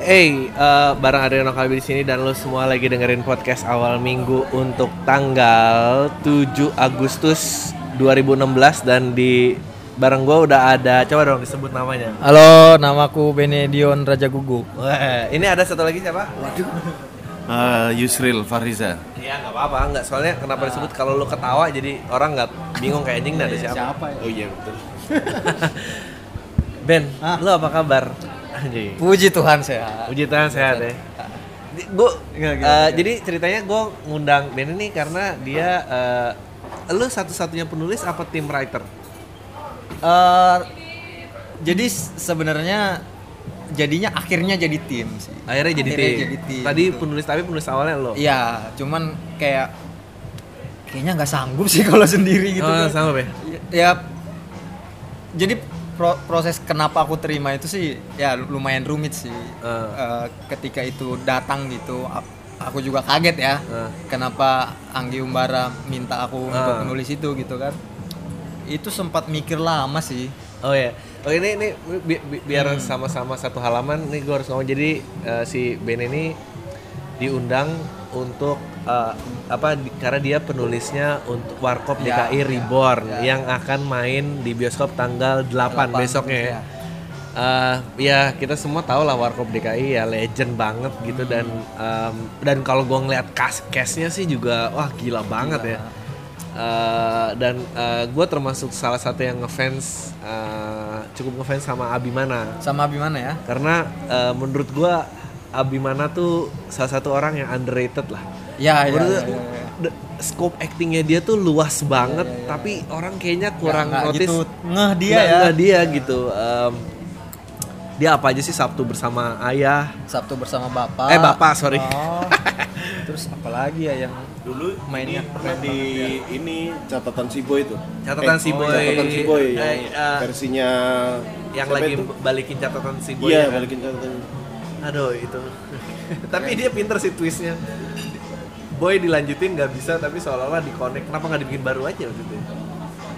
Hey, eh, bareng Adriano Kalbi di sini dan lo semua lagi dengerin podcast awal minggu untuk tanggal 7 Agustus 2016 dan di bareng gua udah ada coba dong disebut namanya. Halo, namaku Benedion Raja Gugu. Wah, ini ada satu lagi siapa? Uh, Yusril Fariza. Iya nggak apa-apa, nggak soalnya kenapa disebut kalau lo ketawa jadi orang nggak bingung kayak anjing ada siapa. ya? Oh iya betul. ben, lo apa kabar? Anjing. Puji Tuhan sehat. Puji Tuhan sehat ya. Gue gila, gila. jadi ceritanya gue ngundang Ben ini karena dia eh, lu satu-satunya penulis apa tim writer? Eh, jadi sebenarnya jadinya akhirnya jadi tim sih. Akhirnya jadi Akhirnya tim. jadi tim, Tadi gitu. penulis tapi penulis awalnya lo. Iya, cuman kayak kayaknya nggak sanggup sih kalau sendiri gitu. Oh, kan. sama be. Ya, jadi pro- proses kenapa aku terima itu sih ya lumayan rumit sih. Ah. Eh, ketika itu datang gitu, aku juga kaget ya. Ah. Kenapa Anggi Umbara minta aku untuk Ah. menulis itu gitu kan? Itu sempat mikir lama sih. Oh ya. Oh ini ini bi- bi- biar Hmm. sama-sama satu halaman nih gue harus ngomong jadi eh, si Ben ini diundang untuk eh, apa di- karena dia penulisnya untuk Warkop DKI ya, Reborn ya. yang akan main di bioskop tanggal 8, 8, besoknya ya. Eh, ya kita semua tahu lah Warkop DKI ya legend banget gitu dan em, dan kalau gue ngeliat cast castnya sih juga wah gila banget ya. Eh, dan gue termasuk salah satu yang ngefans eh, cukup ngefans sama Abimana Sama Abimana ya? karena eh, menurut gue Abimana tuh salah satu orang yang underrated lah. Ya, ya, ya, ya, ya. the- scope actingnya dia tuh luas banget, tapi orang kayaknya kurang nggak notice. gitu ngeh dia Nggak- ya. nggak dia gitu. Em, dia apa aja sih Sabtu bersama ayah? Sabtu bersama Bapak. Eh bapak sorry. Oh. Terus apalagi ya yang Dulu Mainnya ini pernah di ini catatan si boy itu. Catatan Eh, si Boy. Catatan si boy yang Eh, eh, versinya yang lagi itu? balikin catatan si Boy. Iya, ya kan? balikin catatan. Aduh itu. tapi dia pinter sih twistnya. Boy dilanjutin nggak bisa tapi seolah-olah di connect. Kenapa nggak dibikin baru aja waktu itu?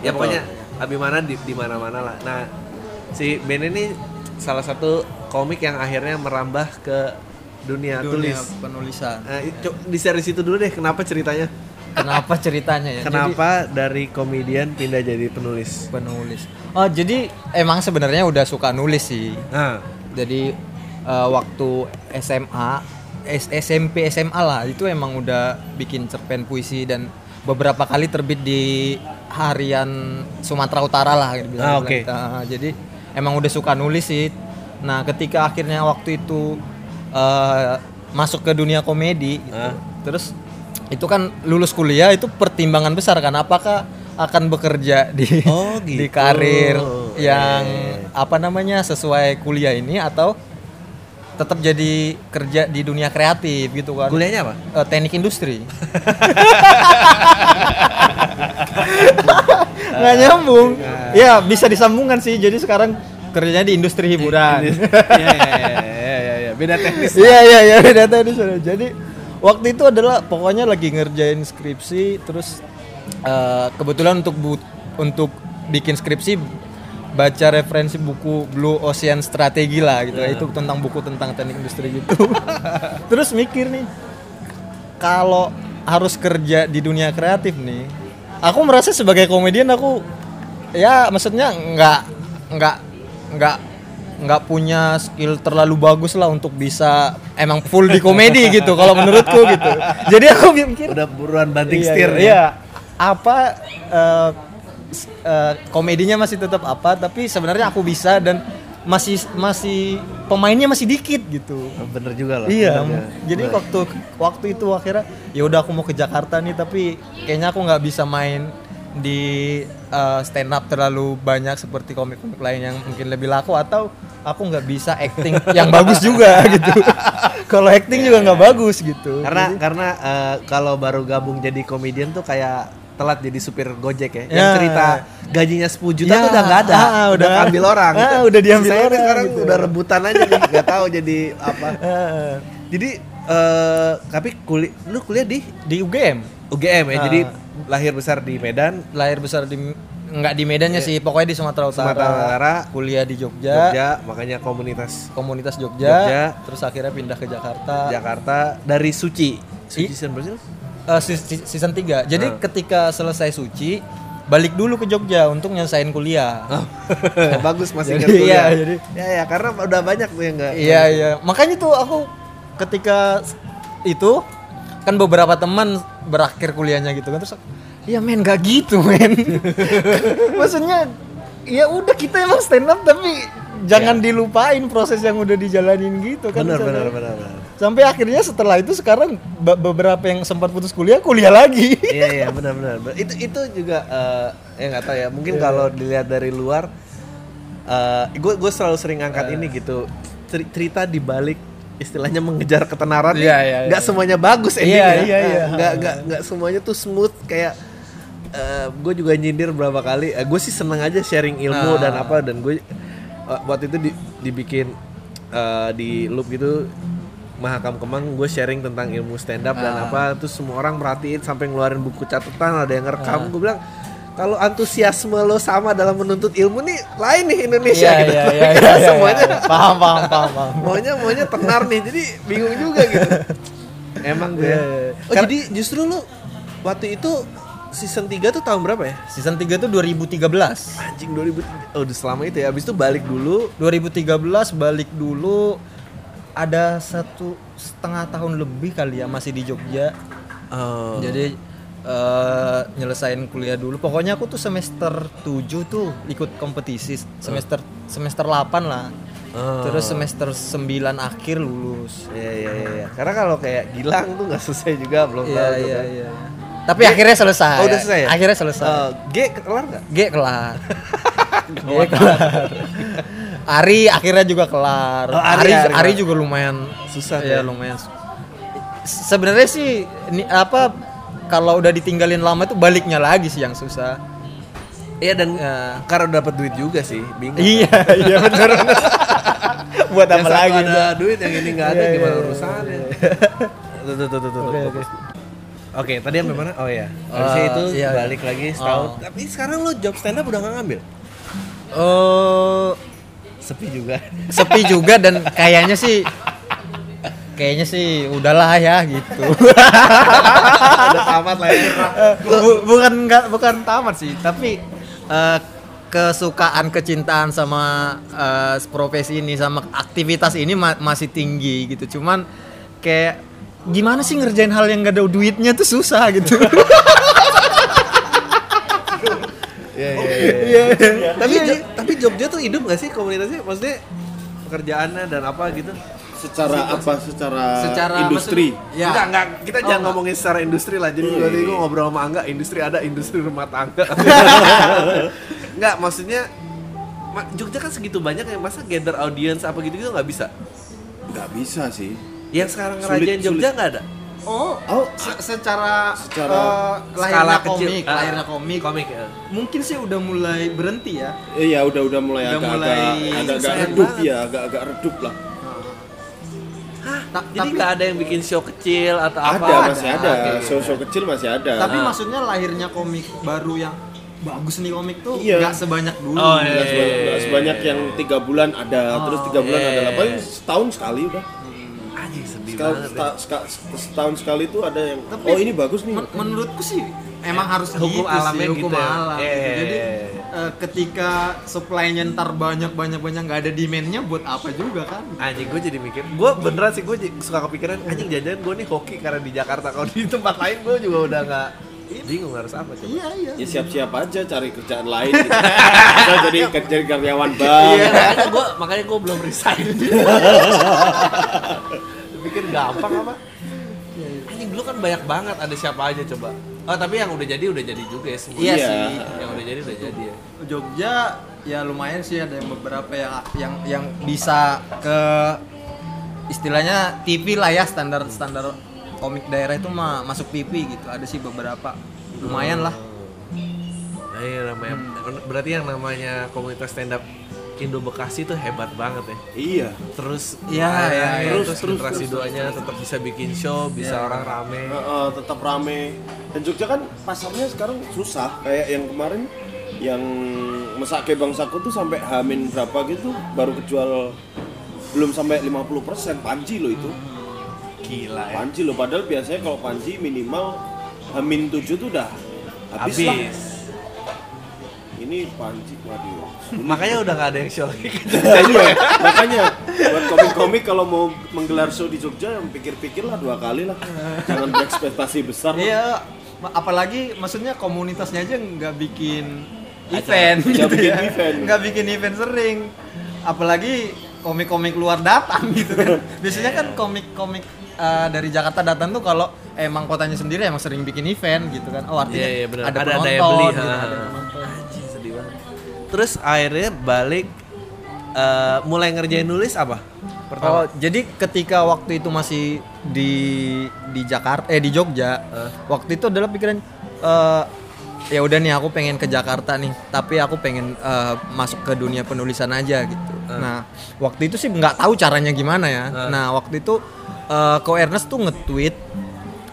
Ya Betul. pokoknya Abimana di di mana-mana lah. Nah si Ben ini salah satu komik yang akhirnya merambah ke dunia, dunia tulis. penulisan. Nah, co- di series itu dulu deh. Kenapa ceritanya? Kenapa ceritanya ya? Jadi, Kenapa dari komedian pindah jadi penulis? penulis? Oh, jadi emang sebenarnya udah suka nulis sih. Nah, Jadi eh, waktu SMA, S- SMP, SMA lah itu emang udah bikin cerpen puisi dan beberapa kali terbit di harian Sumatera Utara lah gitu Ah, bilang oke. kita. Jadi emang udah suka nulis sih. Nah, ketika akhirnya waktu itu eh, masuk ke dunia komedi gitu. Ah. Terus itu kan lulus kuliah itu pertimbangan besar kan apakah akan bekerja di Oh, di gitu. karir Iya, yang iya. apa namanya sesuai kuliah ini atau tetap jadi kerja di dunia kreatif gitu kan. Kuliahnya apa? Eh, teknik industri. Nggak nyambung. Ya bisa disambungkan sih. Jadi sekarang kerjanya di industri hiburan. Iya iya iya iya iya, iya. Beda teknis. iya iya iya beda teknis. Jadi waktu itu adalah pokoknya lagi ngerjain skripsi terus eh, kebetulan untuk bu- untuk bikin skripsi baca referensi buku Blue Ocean Strategi lah gitu itu tentang buku tentang teknik industri gitu terus mikir nih kalau harus kerja di dunia kreatif nih aku merasa sebagai komedian aku ya maksudnya nggak nggak nggak nggak punya skill terlalu bagus lah untuk bisa emang full di komedi gitu kalau menurutku gitu jadi aku mikir Udah buruan banting iya, setir iya, nih. iya. apa eh, eh, komedinya masih tetap apa tapi sebenarnya aku bisa dan masih masih pemainnya masih dikit gitu Bener juga loh. Iya, bener, jadi bener. waktu waktu itu akhirnya ya udah aku mau ke Jakarta nih tapi kayaknya aku nggak bisa main di uh, stand up terlalu banyak seperti komik-komik lain yang mungkin lebih laku atau aku nggak bisa acting yang bagus juga gitu. Kalau acting juga nggak bagus gitu. karena Jadi- karena eh, kalau baru gabung jadi komedian tuh kayak telat jadi supir Gojek ya. Yang Ya. cerita gajinya 10 juta Ya, tuh udah nggak ada. ah, udah udah. ambil orang. Ah, udah diambil Saya nih orang sekarang gitu. udah rebutan aja nih, nggak tahu jadi apa. Eh, Jadi eh tapi kuliah lu kuliah di di UGM UGM ya. Ah. Jadi lahir besar di Medan. lahir besar di nggak di Medannya sih, pokoknya di Sumatera Utara. Sumatera Utara. Kuliah di Jogja, Jogja, makanya komunitas komunitas Jogja, Jogja. terus akhirnya pindah ke Jakarta. Jakarta dari Suci. Suci I- season sis- season 3. Jadi Ah. ketika selesai Suci, balik dulu ke Jogja untuk nyelesain kuliah. Bagus masih Jadi, ingat kuliah. iya, jadi- ya ya karena udah banyak tuh yang enggak. Iya iya, makanya tuh aku ketika itu kan beberapa teman berakhir kuliahnya gitu kan terus ya men gak gitu men maksudnya ya udah kita emang stand up tapi jangan dilupain proses yang udah dijalanin gitu kan Benar benar benar. benar. Sampai akhirnya setelah itu sekarang be- beberapa yang sempat putus kuliah kuliah lagi Iya iya benar benar. benar. Itu itu juga eh ya nggak tahu ya. Mungkin Iya. kalau dilihat dari luar gue gue selalu sering angkat Iya. ini gitu. Ceri- Cerita di balik istilahnya mengejar ketenaran nih, iya, iya. nggak semuanya bagus endingnya. iya, iya. Nggak nggak nggak semuanya tuh smooth kayak gue juga nyindir berapa kali. gue sih seneng aja sharing ilmu Ah. dan apa dan gue eh, waktu itu di- dibikin eh, di loop gitu Mahakam Kemang gue sharing tentang ilmu stand up dan Ah. apa terus semua orang merhatiin sampai ngeluarin buku catatan ada yang ngerekam. Gue bilang kalau antusiasme lo sama dalam menuntut ilmu nih lain nih Indonesia Iya, gitu. kan iya, iya, semuanya. iya. paham paham paham paham. Maunya maunya tenar nih jadi bingung juga gitu. Emang gue Iya, iya, iya. oh jadi justru lo waktu itu season 3 tuh tahun berapa ya? Season 3 tuh 2013 anjing 2000 oh udah selama itu ya. Abis itu balik dulu. 2013 balik dulu ada satu setengah tahun lebih kali ya masih di Jogja Oh. jadi eh, nyelesain kuliah dulu pokoknya aku tuh semester 7 tuh ikut kompetisi semester semester 8 lah Oh. terus semester 9 akhir lulus Iya iya iya iya. Karena kalau kayak Gilang tuh nggak selesai juga belum iya tahu. iya kan. iya tapi akhirnya selesai Oh udah selesai ya? akhirnya selesai Eh, G kelar nggak? G kelar G kelar Ari akhirnya juga kelar Oh, Ari, Ari, Ari Ari juga lumayan Susah ya tuh. lumayan sebenarnya sih ini apa kalau udah ditinggalin lama tuh baliknya lagi sih yang susah Iya dan Ya. karena udah dapat duit juga sih, bingung. iya iya benar buat Yang apa lagi ada duit yang ini nggak ada Iya, gimana iya, urusannya? Tuh tuh tuh tuh tuh. Oke, tuh. oke. Oke, tadi sampai mana? Oh ya. Eh, Habis itu iya, iya. balik lagi setahun. Oh. Tapi sekarang lo job stand up udah nggak ngambil? oh Sepi juga. sepi juga dan kayaknya sih kayaknya sih udahlah ya gitu udah tamat lah ya. Bu- bukan nggak bukan tamat sih tapi eh, kesukaan kecintaan sama eh, profesi ini sama aktivitas ini ma- masih tinggi gitu cuman kayak gimana sih ngerjain hal yang gak ada duitnya tuh susah gitu Iya iya iya. Tapi Jo- tapi Jogja tuh hidup gak sih komunitasnya? Maksudnya pekerjaannya dan apa gitu? Secara apa? Secara, Secara industri. Ya. Enggak, enggak. Kita Oh, jangan enggak. ngomongin secara industri lah. Jadi Iya, tadi iya. gue ngobrol sama Angga, industri ada, industri rumah tangga. enggak, maksudnya ma- Jogja kan segitu banyak ya, masa gather audience apa gitu-gitu nggak bisa? Nggak bisa sih. Yang sekarang Sulit, ngerajain Jogja sulit. nggak ada? Oh Oh, secara, Secara lahirnya kecil. komik Ah, lahirnya komik Komik ya. mungkin sih udah mulai berhenti ya Iya udah udah mulai Udah agak-agak mulai agak-agak sayang redup banget. ya, agak-agak redup lah. Ta- Jadi tapi- nggak ada yang bikin show kecil atau apa? Ada, masih ada. Oke. Show-show kecil masih ada. Tapi Ah. maksudnya lahirnya komik baru yang bagus nih komik tuh Iya. nggak sebanyak dulu. Oh, iya. Nggak sebanyak, nggak sebanyak yang tiga bulan ada, terus tiga bulan iya, ada lah. iya, Paling iya. setahun sekali udah. Anjing sedih Sekal- banget. ya. seta- seka- setahun sekali itu ada yang Tapi oh ini bagus nih. Men- menurutku sih emang harus Hukum gitu alamnya sih, hukum gitu ya. alam. Iya, gitu. iya, Jadi iya, iya. eh, ketika supply-nya ntar banyak banyak banyak nggak ada demand-nya buat apa juga kan? Anjing gue jadi mikir, gue beneran sih gue suka kepikiran anjing jajan gue nih hoki karena di Jakarta kalau di tempat lain gue juga udah nggak bingung harus apa coba. Iya iya. Ya siap-siap aja cari kerjaan lain. Gitu. Jadi jadi karyawan bank. Iya, makanya gue makanya gue belum resign. Pikir gampang apa? Anjing dulu kan banyak banget ada siapa aja coba. Oh tapi yang udah jadi udah jadi juga ya semua. Iya sih. Yang udah jadi udah jadi ya. Jogja ya lumayan sih ada yang beberapa yang yang yang bisa ke istilahnya TV lah ya standar standar komik daerah itu mah masuk TV gitu ada sih beberapa lumayan lah Nah, iya namanya berarti yang namanya komunitas stand up Indo Bekasi tuh hebat banget ya. Iya. Terus Iya, ah, iya, iya. terus, Terus, generasi terus, duanya tetap bisa bikin show, bisa orang rame. Heeh, tetap rame. Dan Jogja kan pasarnya sekarang susah. Kayak yang kemarin yang mesake bangsaku tuh sampai hamin berapa gitu baru kejual belum sampai 50% panji loh itu Gila ya. panji loh padahal biasanya kalau panji minimal hamin 7 tuh udah habis, lah Habis. Ini panji waduh Makanya udah gak ada yang show lagi. iya makanya buat komik-komik kalau mau menggelar show di Jogja pikir-pikir lah dua kali lah jangan berekspektasi besar. Iya, apalagi maksudnya komunitasnya aja nggak bikin event, Nggak gitu bikin ya. event. nggak bikin event sering. Apalagi komik-komik luar datang gitu kan. Biasanya kan komik-komik eh, dari Jakarta datang tuh kalau emang kotanya sendiri emang sering bikin event gitu kan. Oh artinya Iya, iya, benar. ada Ada penonton, daya beli, gitu, ha. ada penonton. Terus akhirnya balik eh, mulai ngerjain nulis apa? Oh, Pertama. jadi ketika waktu itu masih di di Jakarta eh di Jogja, waktu itu adalah pikiran eh, ya udah nih aku pengen ke Jakarta nih, tapi aku pengen eh, masuk ke dunia penulisan aja gitu. Nah, waktu itu sih nggak tahu caranya gimana ya. Nah, waktu itu eh, Ko Ernest tuh nge-tweet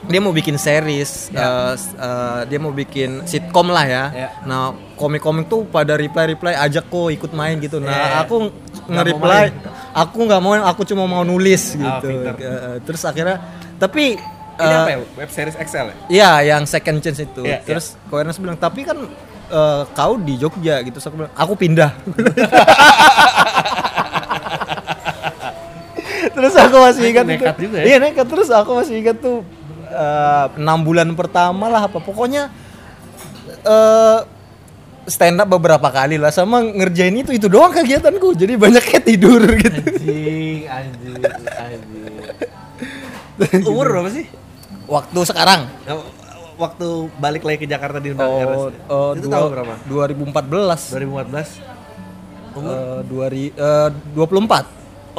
dia mau bikin series, eh, s- eh, dia mau bikin sitkom lah ya. Ya. Nah, komik-komik tuh pada reply-reply ajak kok ikut main gitu. Nah, Ya. aku nge-reply aku nggak mau aku cuma mau nulis Ah, gitu pinter. Eh, terus akhirnya tapi Ini eh, apa ya? Web series Excel ya? Iya, yang second chance itu. Iya, Terus Ko Ernest bilang, "Tapi kan eh, kau di Jogja gitu." Terus aku bilang, "Aku pindah." terus aku masih ingat itu. Nekat juga ya? Iya, nekat terus aku masih ingat tuh eh, enam bulan pertama lah apa pokoknya eh stand up beberapa kali lah sama ngerjain itu itu doang kegiatanku. Jadi banyak kayak tidur gitu. Anjing, anjing, anjing. Umur berapa sih? Waktu sekarang Waktu balik lagi ke Jakarta di Undang Oh, oh, itu dua- tahun berapa? 2014. 2014. Umur? Dua ri- eh, 24.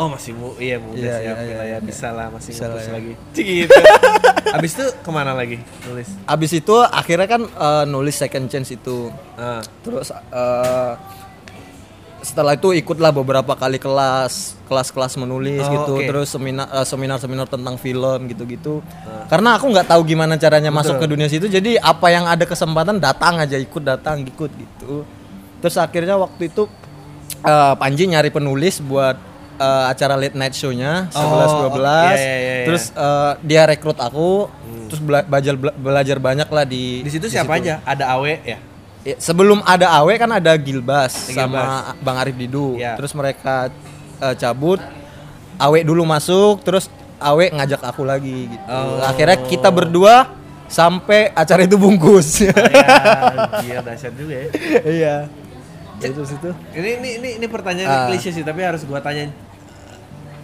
Oh masih mu, iya muda Iya, sih iya, oke iya, lah ya iya. bisa lah masih Bisa lah ya. lagi. Gitu. Abis itu ke mana lagi nulis? Abis itu akhirnya kan eh, nulis second chance itu. Ah, Terus eh, setelah itu ikutlah beberapa kali kelas, kelas-kelas menulis Oh, gitu. oke. Terus seminar eh, seminar-seminar tentang film gitu-gitu. Karena aku nggak tahu gimana caranya masuk ke dunia situ. Jadi apa yang ada kesempatan datang aja ikut datang ikut gitu. Terus akhirnya waktu itu eh, Panji nyari penulis buat eh, acara late night show-nya 11 Oh, 12. iya, iya, iya, iya. Terus eh, dia rekrut aku, terus bela- belajar belajar banyak lah di di situ siapa aja? Ada Awe ya? Ya, sebelum ada Awe kan ada Gilbas Gilbas. sama Bang Arif Didu. Iya. Terus mereka eh, cabut, Awe dulu masuk, terus Awe ngajak aku lagi gitu. Oh. Akhirnya kita berdua sampai acara itu bungkus. ya, iya dahsyat juga ya. Iya. Itu situ. Ini ini ini, ini pertanyaan Ah. klise sih tapi harus gua tanyain.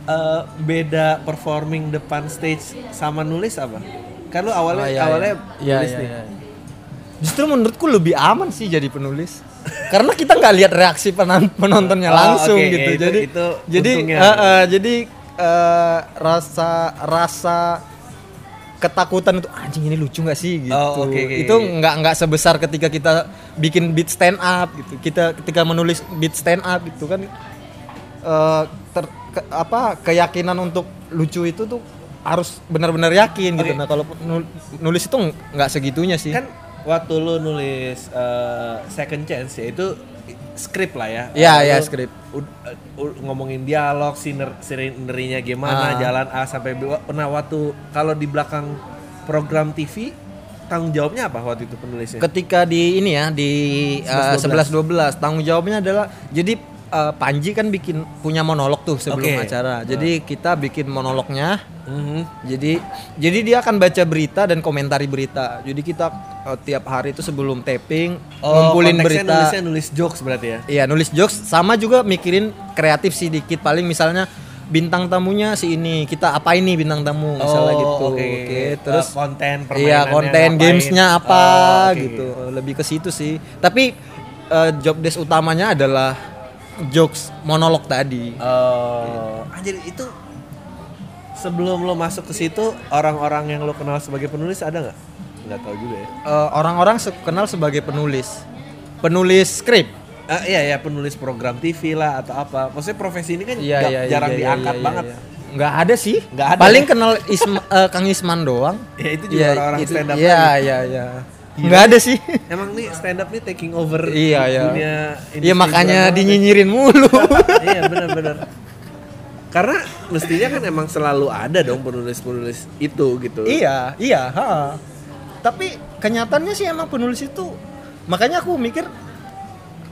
Eh, beda performing depan stage sama nulis apa? Kan lu awalnya Oh, iya, awalnya iya. nulis Iya, nih. iya, iya. Justru menurutku lebih aman sih jadi penulis. Karena kita nggak lihat reaksi penon- penontonnya Oh, langsung oke, gitu. itu- jadi itu jadi untungnya. eh, eh, jadi eh, rasa rasa ketakutan itu anjing ini lucu nggak sih gitu. Oh, oke, oke. Itu nggak nggak sebesar ketika kita bikin beat stand up gitu. Kita ketika menulis beat stand up gitu kan eh, ter- ke- apa keyakinan untuk lucu itu tuh harus benar-benar yakin gitu. Oke. Nah, kalau nul- nulis itu nggak segitunya sih. Kan waktu lu nulis eh, second chance ya itu skrip lah ya. Iya, iya, skrip. ngomongin dialog, siner, sinerinya gimana, Ah. jalan A sampai B. Nah, waktu kalau di belakang program TV tanggung jawabnya apa waktu itu penulisnya? ketika di ini ya di uh, 11, 11 12 tanggung jawabnya adalah jadi uh, Panji kan bikin punya monolog tuh sebelum Oke. acara. Jadi kita bikin monolognya. Mhm. Jadi jadi dia akan baca berita dan komentari berita. Jadi kita uh, tiap hari itu sebelum taping Oh, ngumpulin berita. nulisnya nulis jokes berarti ya. Iya, nulis jokes sama juga mikirin kreatif sedikit paling misalnya bintang tamunya si ini kita apa ini bintang tamu misalnya Oh, gitu. oke. Oke, terus Eh, konten Iya, konten gamesnya apa Oh, oke. gitu. Lebih ke situ sih. Tapi eh, job desk utamanya adalah jokes monolog tadi. Oh, anjir itu sebelum lo masuk ke situ orang-orang yang lo kenal sebagai penulis ada nggak? Nggak tahu juga ya. Eh, orang-orang se- kenal sebagai penulis. Penulis skrip. Ah, iya ya penulis program TV lah atau apa. Maksudnya profesi ini kan Iya, nggak- iya, iya, jarang iya, diangkat iya, banget. iya. Nggak ada sih. Nggak ada Paling ya? kenal Isma- eh, Kang Isman doang. Ya itu juga Iya, orang-orang itu- stand up. Iya, iya, iya. Nggak ada sih Emang nih stand up nih taking over Iya, iya. dunia Iya makanya dinyinyirin mulu. iya benar-benar. Karena mestinya kan emang selalu ada dong penulis-penulis itu gitu. iya, iya, ha. Tapi kenyataannya sih emang penulis itu makanya aku mikir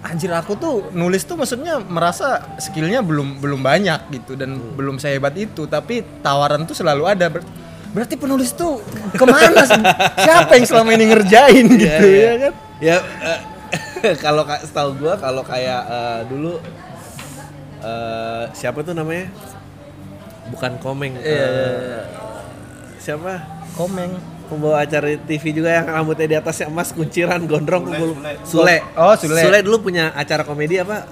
anjir aku tuh nulis tuh maksudnya merasa skillnya belum belum banyak gitu dan belum sehebat itu tapi tawaran tuh selalu ada berarti penulis tuh ke mana sih siapa yang selama ini ngerjain Iya, gitu iya. ya kan Ya eh, kalau ka- setahu gua kalau kayak eh, dulu eh, siapa tuh namanya? Bukan Komeng. Iya, eh, Siapa? komeng Pembawa acara TV juga yang rambutnya di atasnya emas, kunciran, gondrong, Sule. Sule. Sule. Oh, Sule. Sule dulu punya acara komedi apa?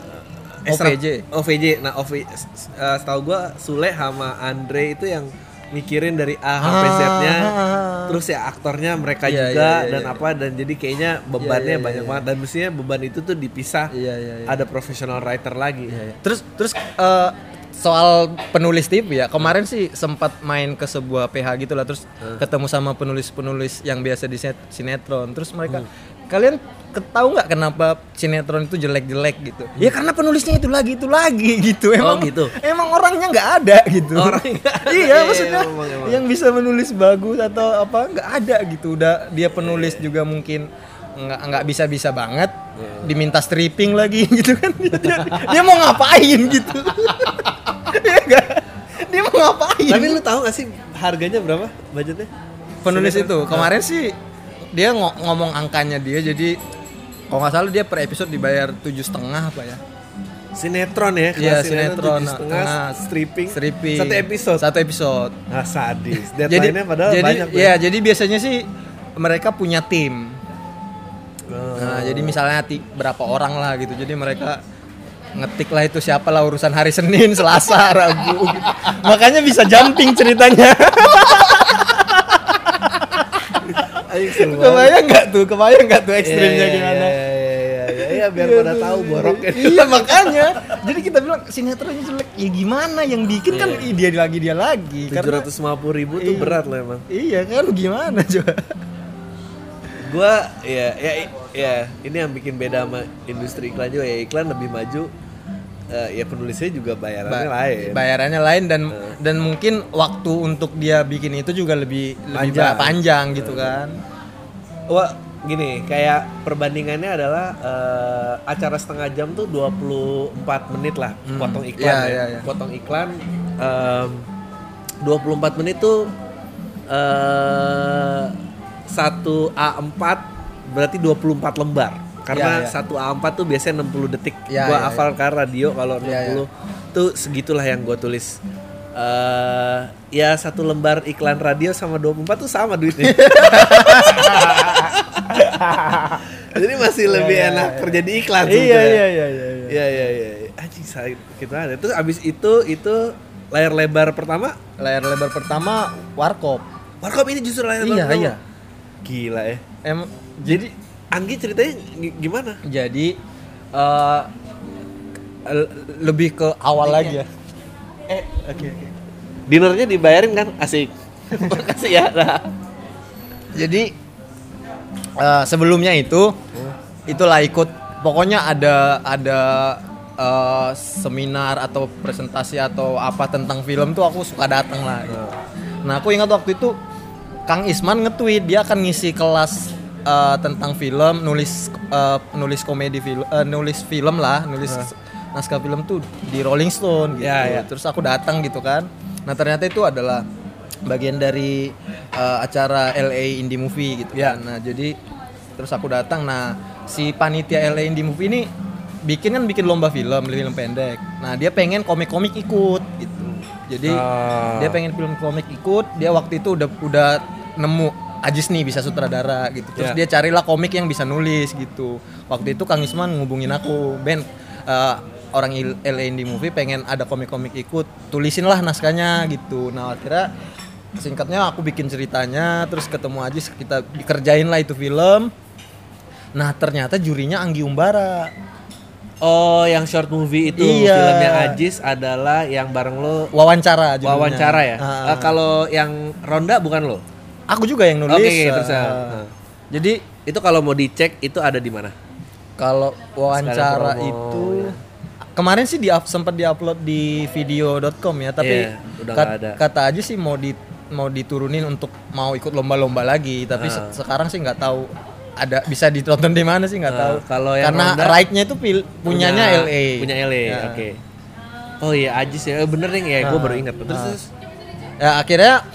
Extra- OVJ. OVJ. Nah, OVJ eh, setahu gua Sule sama Andre itu yang mikirin dari A sampai Ah, Z-nya. ah, ah. Terus ya aktornya mereka Iya, juga iya, iya, dan iya. apa dan jadi kayaknya bebannya Iya, iya, banyak iya. banget dan mestinya beban itu tuh dipisah. Iya, iya, iya. Ada professional writer lagi. Terus terus eh, soal penulis TV ya kemarin sih sempat main ke sebuah PH gitu lah terus ketemu sama penulis-penulis yang biasa di sinet- sinetron terus mereka kalian ke- tahu nggak kenapa sinetron itu jelek-jelek gitu? Ya karena penulisnya itu lagi itu lagi gitu. Emang gitu? emang orangnya nggak ada gitu. Nggak ada. Iya, iya iya, maksudnya emang, emang. yang bisa menulis bagus atau apa nggak ada gitu. Udah dia penulis juga mungkin nggak nggak bisa bisa banget diminta stripping lagi gitu kan. Dia, dia mau ngapain gitu? Iya nggak? dia mau ngapain? Tapi lu tahu gak sih harganya berapa budgetnya? penulis Sinetron. itu kemarin sih dia ngo- ngomong angkanya dia jadi kalau nggak salah dia per episode dibayar tujuh setengah apa ya Sinetron ya, kelas Iya, sinetron, tujuh setengah, nah, stripping, stripping satu episode. satu episode Ah sadis. jadi Deadline-nya padahal jadi banyak. ya jadi biasanya sih mereka punya tim Oh. Nah, jadi misalnya berapa orang lah gitu. Jadi mereka ngetik lah itu siapa lah urusan hari Senin, Selasa, Rabu. gitu. Makanya bisa jumping ceritanya. Kebayang nggak tuh? Kebayang nggak tuh ekstrimnya Iya, iya, gimana? Iya, iya, iya, iya, iya, biar pada tahu boroknya. iya makanya. Jadi kita bilang sinetronnya jelek. Ya gimana yang bikin kan dia lagi dia lagi. Tujuh ratus lima puluh ribu tuh Iya. berat loh emang. iya kan gimana coba? Gua ya ya ya ini yang bikin beda sama industri iklan juga ya iklan lebih maju. Eh, ya penulisnya juga bayarannya Ba- lain. Bayarannya lain dan dan mungkin waktu untuk dia bikin itu juga lebih lebih Panjang. ba- panjang gitu kan. Wah, gini, kayak perbandingannya adalah eh, acara setengah jam tuh 24 menit lah, potong iklan Iya, ya. iya, iya. Potong iklan em, 24 menit tuh eh satu A4 berarti 24 lembar. Karena Iya, iya. satu A4 tuh biasanya 60 detik. Iya, gua iya, hafal kan radio kalau 60 Iya, iya. tuh segitulah yang gue tulis. eh ya satu lembar iklan radio sama 24 tuh sama duitnya. Jadi masih lebih enak kerja di iklan Iya iya iya iya. iya. Iya iya iya. Anjing saya gitu ada. Terus abis itu itu layar lebar pertama Layar lebar pertama warkop. Warkop ini justru layar lebar Iya, pertama. iya. Gila ya. Em Jadi Anggi ceritanya gi- gimana? jadi eh, l- lebih ke awal lagi ya. Eh, oke oke. Dinernya dibayarin kan? Asik. Makasih ya. Nah. Jadi eh, sebelumnya itu itulah ikut pokoknya ada ada eh, seminar atau presentasi atau apa tentang film tuh aku suka datang lah. gitu. Nah aku ingat waktu itu Kang Isman nge-tweet dia akan ngisi kelas eh, tentang film, nulis eh, nulis komedi film, eh, nulis film lah, nulis naskah film tuh di Rolling Stone gitu. Ya, ya. Terus aku datang gitu kan. Nah ternyata itu adalah bagian dari eh, acara LA Indie Movie gitu Ya. kan. Nah jadi terus aku datang. Nah si panitia LA Indie Movie ini bikin kan bikin lomba film, film pendek. Nah dia pengen komik-komik ikut gitu. Jadi Ah. dia pengen film komik ikut. Dia waktu itu udah udah nemu Ajis nih bisa sutradara gitu. Terus Ya. dia carilah komik yang bisa nulis gitu. Waktu itu Kang Isman ngubungin aku, Ben eh, orang Indie Movie pengen ada komik-komik ikut, tulisin lah naskahnya gitu. Nah akhirnya singkatnya aku bikin ceritanya, terus ketemu Ajis kita dikerjain lah itu film. Nah ternyata jurinya Anggi Umbara. Oh, yang short movie itu Iya. filmnya Ajis adalah yang bareng lo Wawancara judulnya. wawancara ya. Ah. Eh, kalau yang Ronda bukan lo? Aku juga yang nulis. Oke, terus ya. Ah. Nah. Jadi Itu kalau mau dicek itu ada di mana? kalau wawancara promo, itu ya. kemarin sih di sempat diupload di video.com ya, tapi Iya, udah kat- ada. kata aja sih mau di mau diturunin untuk mau ikut lomba-lomba lagi, tapi Ah. se- sekarang sih nggak tahu ada bisa ditonton di mana sih nggak Ah, tahu. kalau yang karena right-nya itu pil- punyanya LA. Punya LA, Ya. oke. Oh iya Ajis ya, Eh, bener nih ya, gue Ah. baru ingat. Terus, Ah. terus Ya akhirnya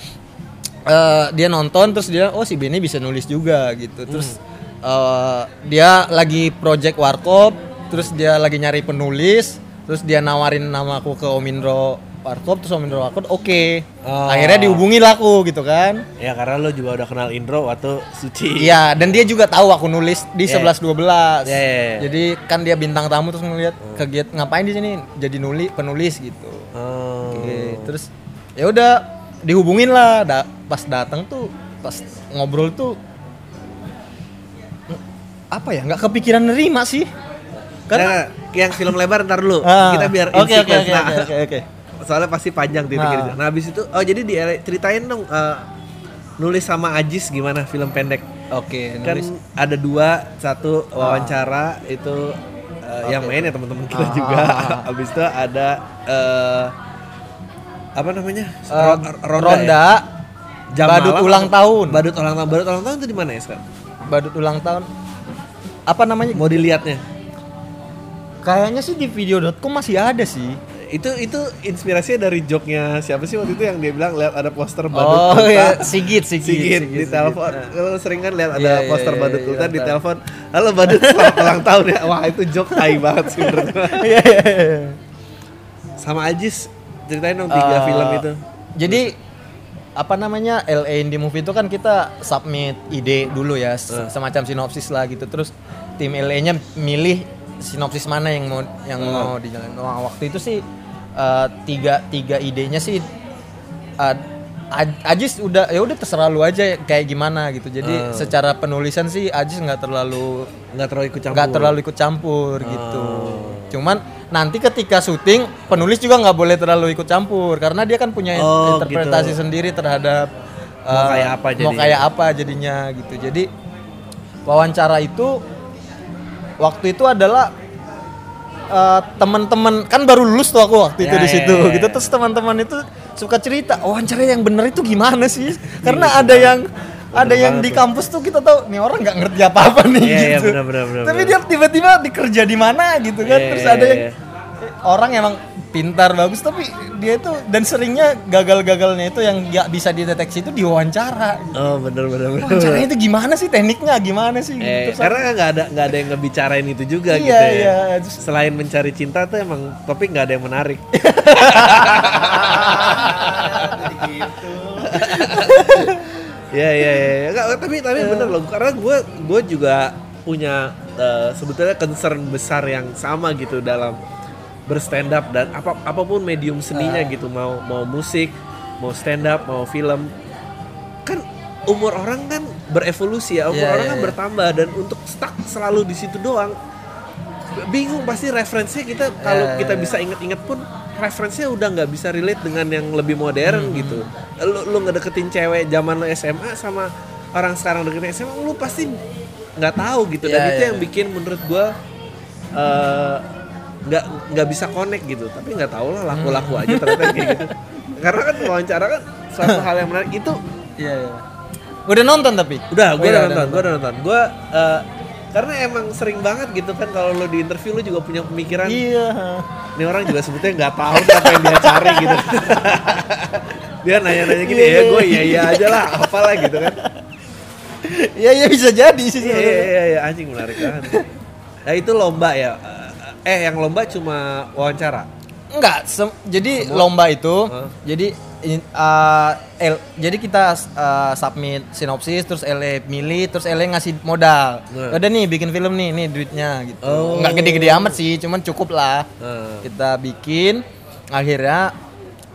eh, dia nonton terus dia oh si Benny bisa nulis juga gitu. Terus eh, dia lagi project warkop, terus dia lagi nyari penulis, terus dia nawarin namaku ke Omindro Warkop terus Omindro Warkop oke. Oh. Akhirnya dihubungin lah aku gitu kan. ya karena lo juga udah kenal Indro waktu Suci. Iya, dan dia juga tahu aku nulis di Iya. 11 12. Iya, iya, iya. Jadi kan dia bintang tamu terus ngeliat kegiatan ngapain di sini jadi nulis penulis gitu. Oh. Oke, terus ya udah dihubungin lah. Da- pas datang tuh, pas ngobrol tuh apa ya? nggak kepikiran nerima sih. Karena yang film lebar ntar dulu. Ah, Kita biar oke in oke sequence. oke Nah, oke oke oke. Soalnya pasti panjang titik Nah. Nah, habis itu oh jadi di ceritain dong eh, nulis sama Ajis gimana film pendek. Oke, Kan nulis. ada dua, satu wawancara itu eh, yang main ya teman-teman kita Ah. juga. habis itu ada eh, apa namanya? Eh, Ro- ronda, ya? Jam badut malam ulang atau- tahun. Badut ulang tahun. Badut ulang tahun itu di mana ya sekarang? badut ulang tahun. Apa namanya? Mau dilihatnya? Kayaknya sih di video.com masih ada sih. Itu itu inspirasinya dari joknya siapa sih waktu itu yang dia bilang lihat ada poster badut Oh iya, Sigit, Sigit, Sigit, di Sigit. telepon. Nah. Lo sering kan lihat ada Iya, iya, poster iya, badut iya, ulta di tahu. telepon. Halo badut selamat ulang tahun ya. Wah, itu joke tai banget sih menurut. Iya, iya, iya. Sama Ajis ceritain dong tiga Eh, film itu. Jadi apa namanya LA Indie Movie itu kan kita submit ide dulu ya Eh. semacam sinopsis lah gitu terus tim LA-nya milih sinopsis mana yang mau yang Eh. mau dijalan. Wah, waktu itu sih eh, tiga tiga idenya sih Aj- Ajis udah ya udah terserah lu aja kayak gimana gitu. Eh. Jadi secara penulisan sih Ajis nggak terlalu Nggak terlalu ikut campur. nggak terlalu ikut campur gitu. Oh. Cuman nanti ketika syuting penulis juga nggak boleh terlalu ikut campur karena dia kan punya Oh, interpretasi gitu. sendiri terhadap Mau eh, kayak apa mau jadinya. kayak apa jadinya gitu. Jadi wawancara itu waktu itu adalah eh, teman-teman kan baru lulus tuh aku waktu itu Ya, di ya, situ ya, ya. gitu terus teman-teman itu suka cerita wawancara yang bener itu gimana sih? Karena ada yang ada yang di kampus tuh kita tahu nih orang nggak ngerti apa-apa nih Iya, iya, gitu. benar, benar, benar, tapi dia tiba-tiba dikerja di mana gitu kan Iya, terus iya, ada yang iya. Eh, orang emang pintar bagus tapi dia itu dan seringnya gagal-gagalnya itu yang nggak bisa dideteksi itu diwawancara gitu. Oh, bener bener. wawancaranya itu gimana sih tekniknya gimana sih gitu. Eh, Terus karena nggak ada nggak ada yang ngebicarain itu juga Iya, gitu ya. iya. Selain mencari cinta tuh emang topik nggak ada yang menarik. ya ya ya. ya. Nggak, tapi tapi bener loh. Karena gue gue juga punya eh, sebetulnya concern besar yang sama gitu dalam berstand up dan apa apa pun medium seninya gitu. Mau mau musik mau stand up mau film. Kan umur orang kan berevolusi ya. Umur Iya, orang iya, kan iya. bertambah dan untuk stuck selalu di situ doang. Bingung pasti referensinya kita. Kalau Iya, kita iya, bisa inget-inget pun referensinya udah nggak bisa relate dengan yang lebih modern Hmm, gitu. Lu lu ngedeketin cewek zaman lu SMA sama orang sekarang deketin SMA lu pasti nggak tahu gitu. Dan Iya, itu iya. yang bikin menurut gua eh, nggak nggak bisa connect gitu tapi nggak tahu lah laku-laku aja ternyata kayak gitu karena kan wawancara kan suatu hal yang menarik itu iya iya udah nonton tapi Udah, gue Oh, udah iya, nonton, gue udah nonton. Gue eh, karena emang sering banget gitu kan kalau lo di interview lo juga punya pemikiran. iya Ini orang juga sebetulnya nggak tahu apa yang dia cari gitu. dia nanya-nanya gini Iya, ya, iya, gue iya iya aja lah, apalah gitu kan. iya iya bisa jadi sih Iya iya iya, iya, anjing menarik banget. Nah itu lomba ya. Eh yang lomba cuma wawancara. Enggak, jadi lomba itu, Hah? jadi in- uh, L- jadi kita uh, submit sinopsis, terus LA milih, terus LA ngasih modal. Nah. Udah nih bikin film nih, nih duitnya gitu. Oh. Enggak gede-gede amat sih, cuman cukup lah. Nah. Kita bikin, akhirnya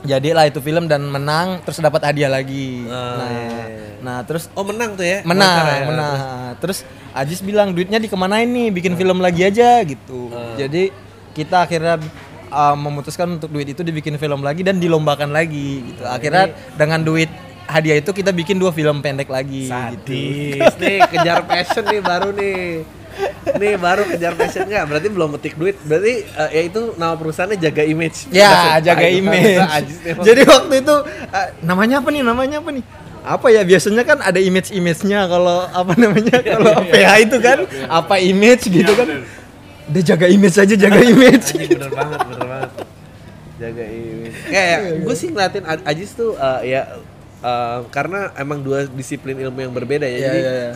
jadilah itu film dan menang, terus dapat hadiah lagi. Ah, nah, iya. nah terus Oh menang tuh ya? menang, ya? menang. Terus Ajis bilang duitnya dikemanain nih, bikin film lagi aja gitu. Ah. Jadi kita akhirnya uh, memutuskan untuk duit itu dibikin film lagi dan dilombakan lagi gitu. Akhirnya dengan duit hadiah itu kita bikin dua film pendek lagi gitu. Sadis nih kejar passion nih baru nih. Nih baru kejar passion nggak? Berarti belum metik duit. Berarti eh, ya itu nama perusahaannya jaga image. Ya, Udah, jaga ah, itu image. kan Ajis. Jadi waktu itu eh, namanya apa nih? Namanya apa nih? Apa ya biasanya kan ada image-image-nya kalau apa namanya kalau PH itu kan apa image gitu kan. Udah jaga image aja, jaga image. Anjing, bener banget, bener banget. Jaga image. Kayak gue sih ngeliatin Ajis tuh eh, ya eh, karena emang dua disiplin ilmu yang berbeda ya. Iya, Jadi iya, iya.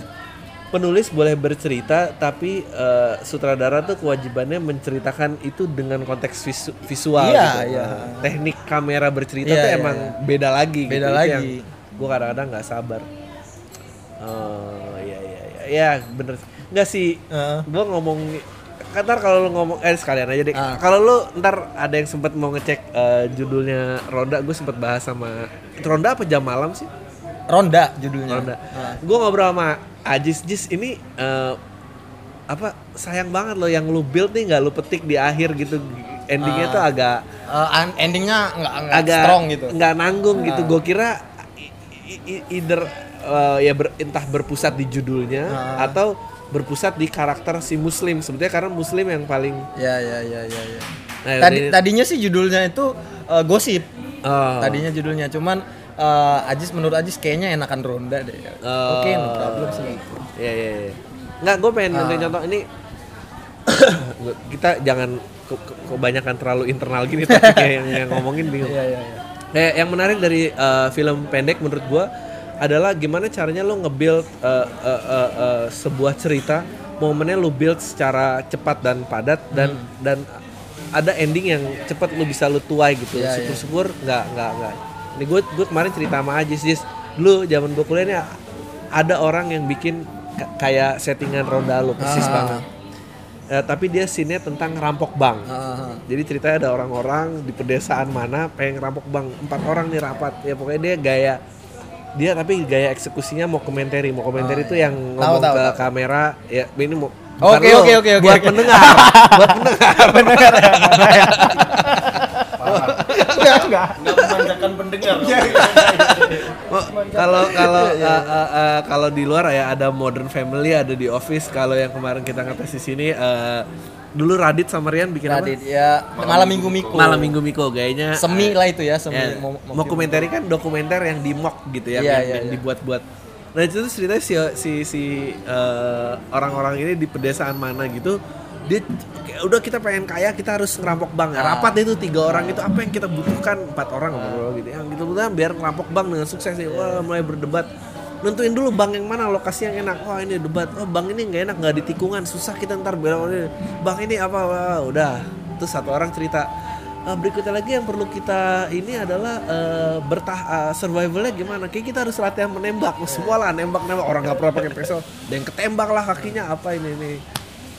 penulis boleh bercerita tapi eh, sutradara tuh kewajibannya menceritakan itu dengan konteks visu- visual Iya, gitu. iya. Teknik kamera bercerita Iya, tuh iya, emang iya. beda lagi Beda gitu. lagi. Gue kadang-kadang nggak sabar oh iya iya iya ya bener nggak sih Heeh. gue ngomong ntar kalau lu ngomong eh sekalian aja deh Ah. kalau lu ntar ada yang sempet mau ngecek eh, judulnya Ronda gue sempet bahas sama Ronda apa jam malam sih Ronda judulnya. Ronda. Ah. Gue ngobrol sama Ajis Jis ini eh, apa sayang banget loh yang lu build nih nggak lu petik di akhir gitu endingnya Ah. tuh agak an- endingnya nggak agak strong gitu. nggak nanggung gitu Ah. gue kira either eh, ya ber- entah berpusat di judulnya Ah. atau berpusat di karakter si muslim sebetulnya karena muslim yang paling Ya ya ya ya ya. Nah, Tadi ini- tadinya sih judulnya itu eh, gosip. Oh. Tadinya judulnya cuman eh, Ajis menurut Ajis kayaknya enakan Ronda deh. Oh. Oke, no problem sih. Iya iya iya. Nggak, gue pengen ngasih contoh ini. Kita jangan ke- ke- kebanyakan terlalu internal gini tapi kayak yang, yang ngomongin bingung. Iya iya iya. Kayak yang menarik dari uh, film pendek menurut gua adalah gimana caranya lo nge-build uh, uh, uh, uh, sebuah cerita, momennya lo build secara cepat dan padat dan Hmm. dan ada ending yang cepat lo bisa lo tuai gitu. Iya, iya. Syukur-syukur nggak nggak nggak. Ini gue gue kemarin cerita sama Ajis, Jis. Dulu zaman gue kuliah ada orang yang bikin ka- kayak settingan ronda lo persis Ah. banget. Eh, tapi dia scene-nya tentang rampok bank. Ah, ah. Jadi ceritanya ada orang-orang di pedesaan mana pengen rampok bank. Empat orang nih rapat. Ya pokoknya dia gaya dia tapi gaya eksekusinya mau komentari, mau komentari Oh, itu iya. yang ngomong tahu, ke tahu. kamera ya ini mau Oke, oke, oke, oke, buat pendengar, buat pendengar. Enggak enggak. Nggak memanjakan pendengar. Oh, Kalau kalau Iya, eh, eh, eh, kalau di luar ya ada Modern Family, ada di Office. Kalau yang kemarin kita ngetes di sini eh, dulu Radit sama Rian bikin Radit apa? ya malam minggu Miko. Malam Minggu Miko gayanya Semi lah itu ya, semi Ya, mau- mau- dokumenter kan dokumenter yang di mock gitu ya, Iya, yang, iya, yang iya. dibuat-buat. Nah itu ceritanya si si, si eh, orang-orang ini di pedesaan mana gitu, dia udah kita pengen kaya kita harus ngerampok bank. Ah. Rapat itu tiga orang itu apa yang kita butuhkan empat orang ngobrol gitu, yang gitu butuhkan biar ngerampok bank dengan sukses nih. Wah mulai berdebat. Nentuin dulu bank yang mana lokasi yang enak. Wah ini debat. Oh bank ini nggak enak nggak di tikungan susah kita ntar belok ini. Bank ini apa? Wah, udah. Terus satu orang cerita Uh, berikutnya lagi yang perlu kita ini adalah uh, bertah uh, survivalnya gimana? Kayak kita harus latihan menembak. Semua lah nembak nembak orang nggak pernah pakai pistol. Dan ketembak lah kakinya apa ini ini.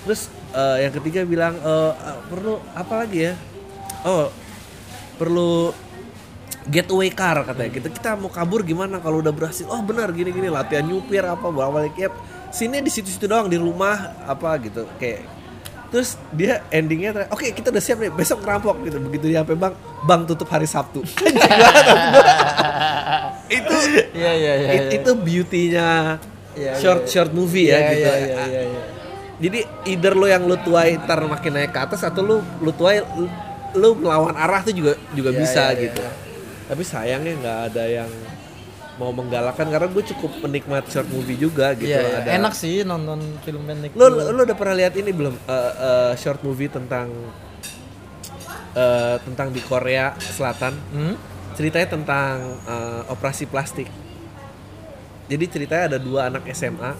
Terus uh, yang ketiga bilang uh, uh, perlu apa lagi ya? Oh perlu getaway car katanya kita kita mau kabur gimana kalau udah berhasil oh benar gini gini latihan nyupir apa bolak balik ya sini di situ situ doang di rumah apa gitu kayak terus dia endingnya oke kita udah siap nih besok ngerampok gitu begitu dia sampai bang bang tutup hari sabtu itu Iya iya iya. it- itu beauty-nya Iya, short iya. short movie ya Iya, gitu Iya iya iya. iya. Jadi either lu yang lu tuai ntar makin naik ke atas atau lu lu tuai lu, lu melawan arah tuh juga juga Iya, bisa iya, gitu. iya. Tapi sayangnya nggak ada yang mau menggalakkan karena gue cukup penikmat short movie juga gitu. Iya, iya. Ada, enak sih nonton film pendek. Lu, tuh. lu udah pernah lihat ini belum eh, eh, short movie tentang eh, tentang di Korea Selatan? Hmm? Ceritanya tentang eh, operasi plastik. Jadi ceritanya ada dua anak SMA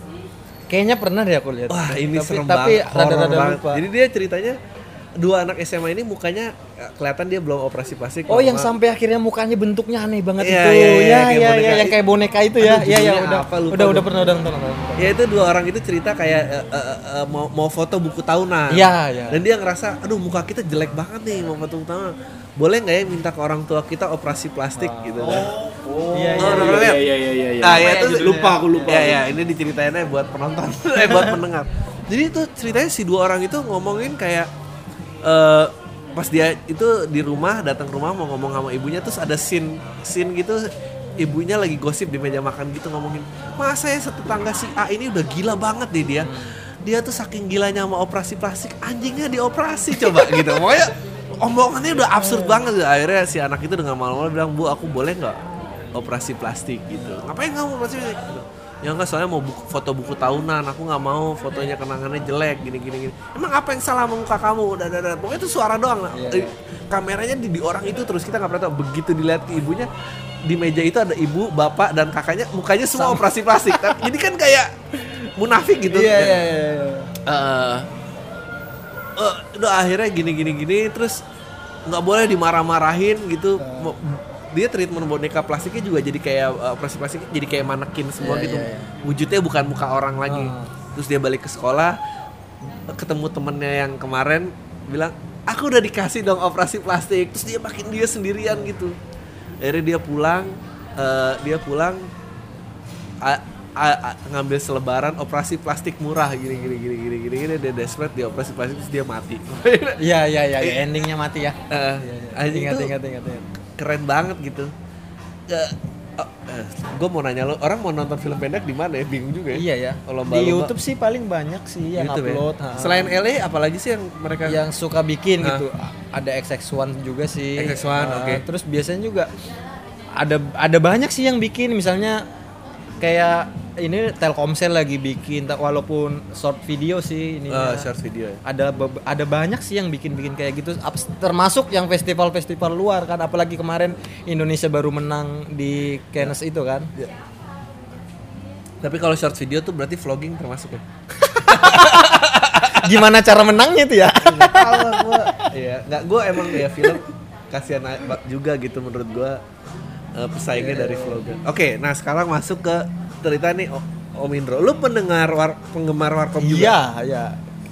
Kayaknya pernah deh aku lihat. Wah ini tapi, serem tapi banget, horor rada-rada banget. lupa. Jadi dia ceritanya dua anak SMA ini mukanya eh, kelihatan dia belum operasi plastik. Oh, yang normal. sampai akhirnya mukanya bentuknya aneh banget Iya, itu. iya, iya, ya, ya, ya, yang kayak boneka itu ya. Iya, ya, udah. apa, lupa udah, gua. udah pernah udah nonton. udah. Ya itu dua orang itu cerita kayak eh, eh, eh, mau mau foto buku tahunan. Iya, iya. Dan dia ngerasa, aduh muka kita jelek banget nih mau foto buku tahunan. Boleh nggak ya minta ke orang tua kita operasi plastik gitu kan? Oh, Iya, iya, iya, iya, iya. iya, iya, iya, iya. Nah, ya ya itu lupa aku lupa. Ya ya, ini diceritainnya buat penonton, eh buat pendengar. Jadi itu ceritanya si dua orang itu ngomongin kayak eh pas dia itu di rumah datang ke rumah mau ngomong sama ibunya terus ada scene scene gitu ibunya lagi gosip di meja makan gitu ngomongin masa ya setetangga si A ini udah gila banget deh dia. Dia tuh saking gilanya sama operasi plastik anjingnya dioperasi coba gitu. Pokoknya omongannya udah absurd banget. Akhirnya si anak itu dengan malu-malu bilang bu aku boleh nggak operasi plastik gitu? Ngapain kamu operasi plastik. Ya enggak soalnya mau buku, foto buku tahunan aku nggak mau fotonya kenangannya jelek gini gini gini. Emang apa yang salah sama muka kamu? Udah udah, udah. pokoknya itu suara doang lah. Eh, kameranya di, di orang itu terus kita nggak pernah tahu. Begitu dilihat ke ibunya di meja itu ada ibu bapak dan kakaknya mukanya semua operasi plastik Tapi jadi kan kayak munafik gitu. Iya iya iya. iya. Eh, eh, udah akhirnya gini gini gini terus nggak boleh dimarah-marahin gitu. Mo- dia treatment boneka plastiknya juga jadi kayak eh, operasi plastiknya jadi kayak manekin semua Iya, gitu iya, iya. wujudnya bukan muka orang lagi Oh. terus dia balik ke sekolah ketemu temennya yang kemarin bilang aku udah dikasih dong operasi plastik terus dia makin dia sendirian gitu akhirnya dia pulang eh, dia pulang a- a- a- ngambil selebaran operasi plastik murah gini gini gini gini gini gini dia desperate dia operasi plastik terus dia mati Iya iya iya iya, endingnya mati ya. Eh, anjing Ingat itu ingat ingat ingat. Keren banget gitu gue mau nanya lo orang mau nonton film pendek di mana ya bingung juga ya Iya ya. Kalau Di YouTube sih paling banyak sih yang YouTube ya? upload. ha. selain LA apalagi sih yang mereka yang suka bikin Ah. gitu. Ada XX1 juga sih. XX1, Ah, oke. Terus biasanya juga ada ada banyak sih yang bikin misalnya kayak ini Telkomsel lagi bikin walaupun short video sih ini. Eh, short video ya Ada ada banyak sih yang bikin-bikin kayak gitu termasuk yang festival-festival luar kan apalagi kemarin Indonesia baru menang di Cannes itu kan. tapi kalau short video tuh berarti vlogging termasuk ya Gimana cara menangnya itu ya? nggak tahu lah gue ya nggak gue emang ya film kasihan juga gitu menurut gue eh, pesaingnya dari vlogger oke nah sekarang masuk ke cerita nih O- Om Indro lu pendengar war, penggemar warkop juga Iya, iya.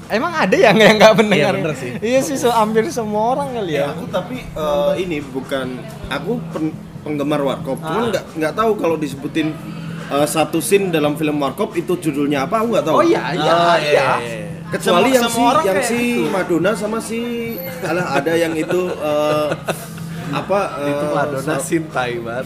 Emang ada yang yang nggak mendengar? Iya, bener sih. Iya sih, so, hampir semua orang kali Ya, ya. aku tapi eh, ini bukan aku pen- penggemar warkop, Ah. cuman nggak nggak tahu kalau disebutin eh, satu scene dalam film warkop itu judulnya apa, aku nggak tahu. Oh iya, iya, Oh, iya, iya. iya, iya. Kecuali Semua- yang semua si yang kayak si gitu. Madonna sama si alah ada yang itu eh, apa itu Madonna sa- sintai banget.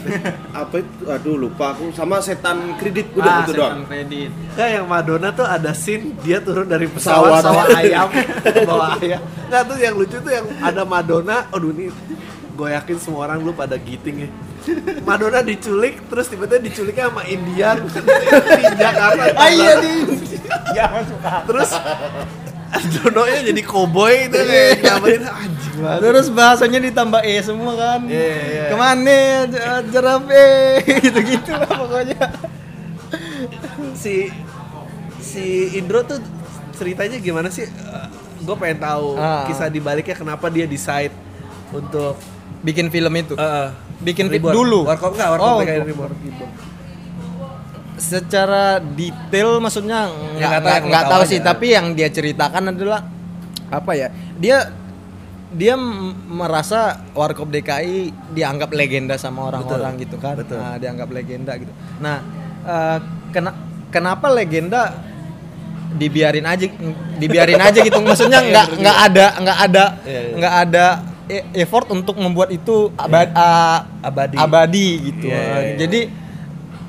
Ah, apa itu? Aduh lupa aku. Sama setan kredit. Udah gitu doang. kredit. Nggak, yang Madonna tuh ada scene dia turun dari pesawat sama ayam. Bawa ayam. Nggak tuh yang lucu tuh yang ada Madonna. Aduh ini gue yakin semua orang lu pada giting ya. Madonna diculik terus tiba-tiba diculiknya sama Indian. Di Jakarta Ah iya di. Ya suka. terus Dononya jadi koboi itu kayak nyamarin anjing banget Terus bahasanya ditambah e semua kan. Iya, iya. Ke mana J- jerap e gitu-gitu lah pokoknya. si si Indro tuh ceritanya gimana sih gue pengen tahu Ah. kisah dibaliknya kenapa dia decide untuk Bikin film itu. Eh, Bikin Reborn. dulu. Warkop enggak, warkop Oh. Reborn. Secara detail maksudnya nggak tahu, nggak tahu sih aja. tapi yang dia ceritakan adalah apa ya dia dia merasa Warkop DKI dianggap legenda sama orang-orang gitu kan betul. nah dianggap legenda gitu nah eh, kena, kenapa legenda dibiarin aja dibiarin aja gitu maksudnya nggak nggak ada nggak ada Iya, iya. nggak ada e- effort untuk membuat itu abad- a- Abadi. abadi gitu Iya, iya, iya. jadi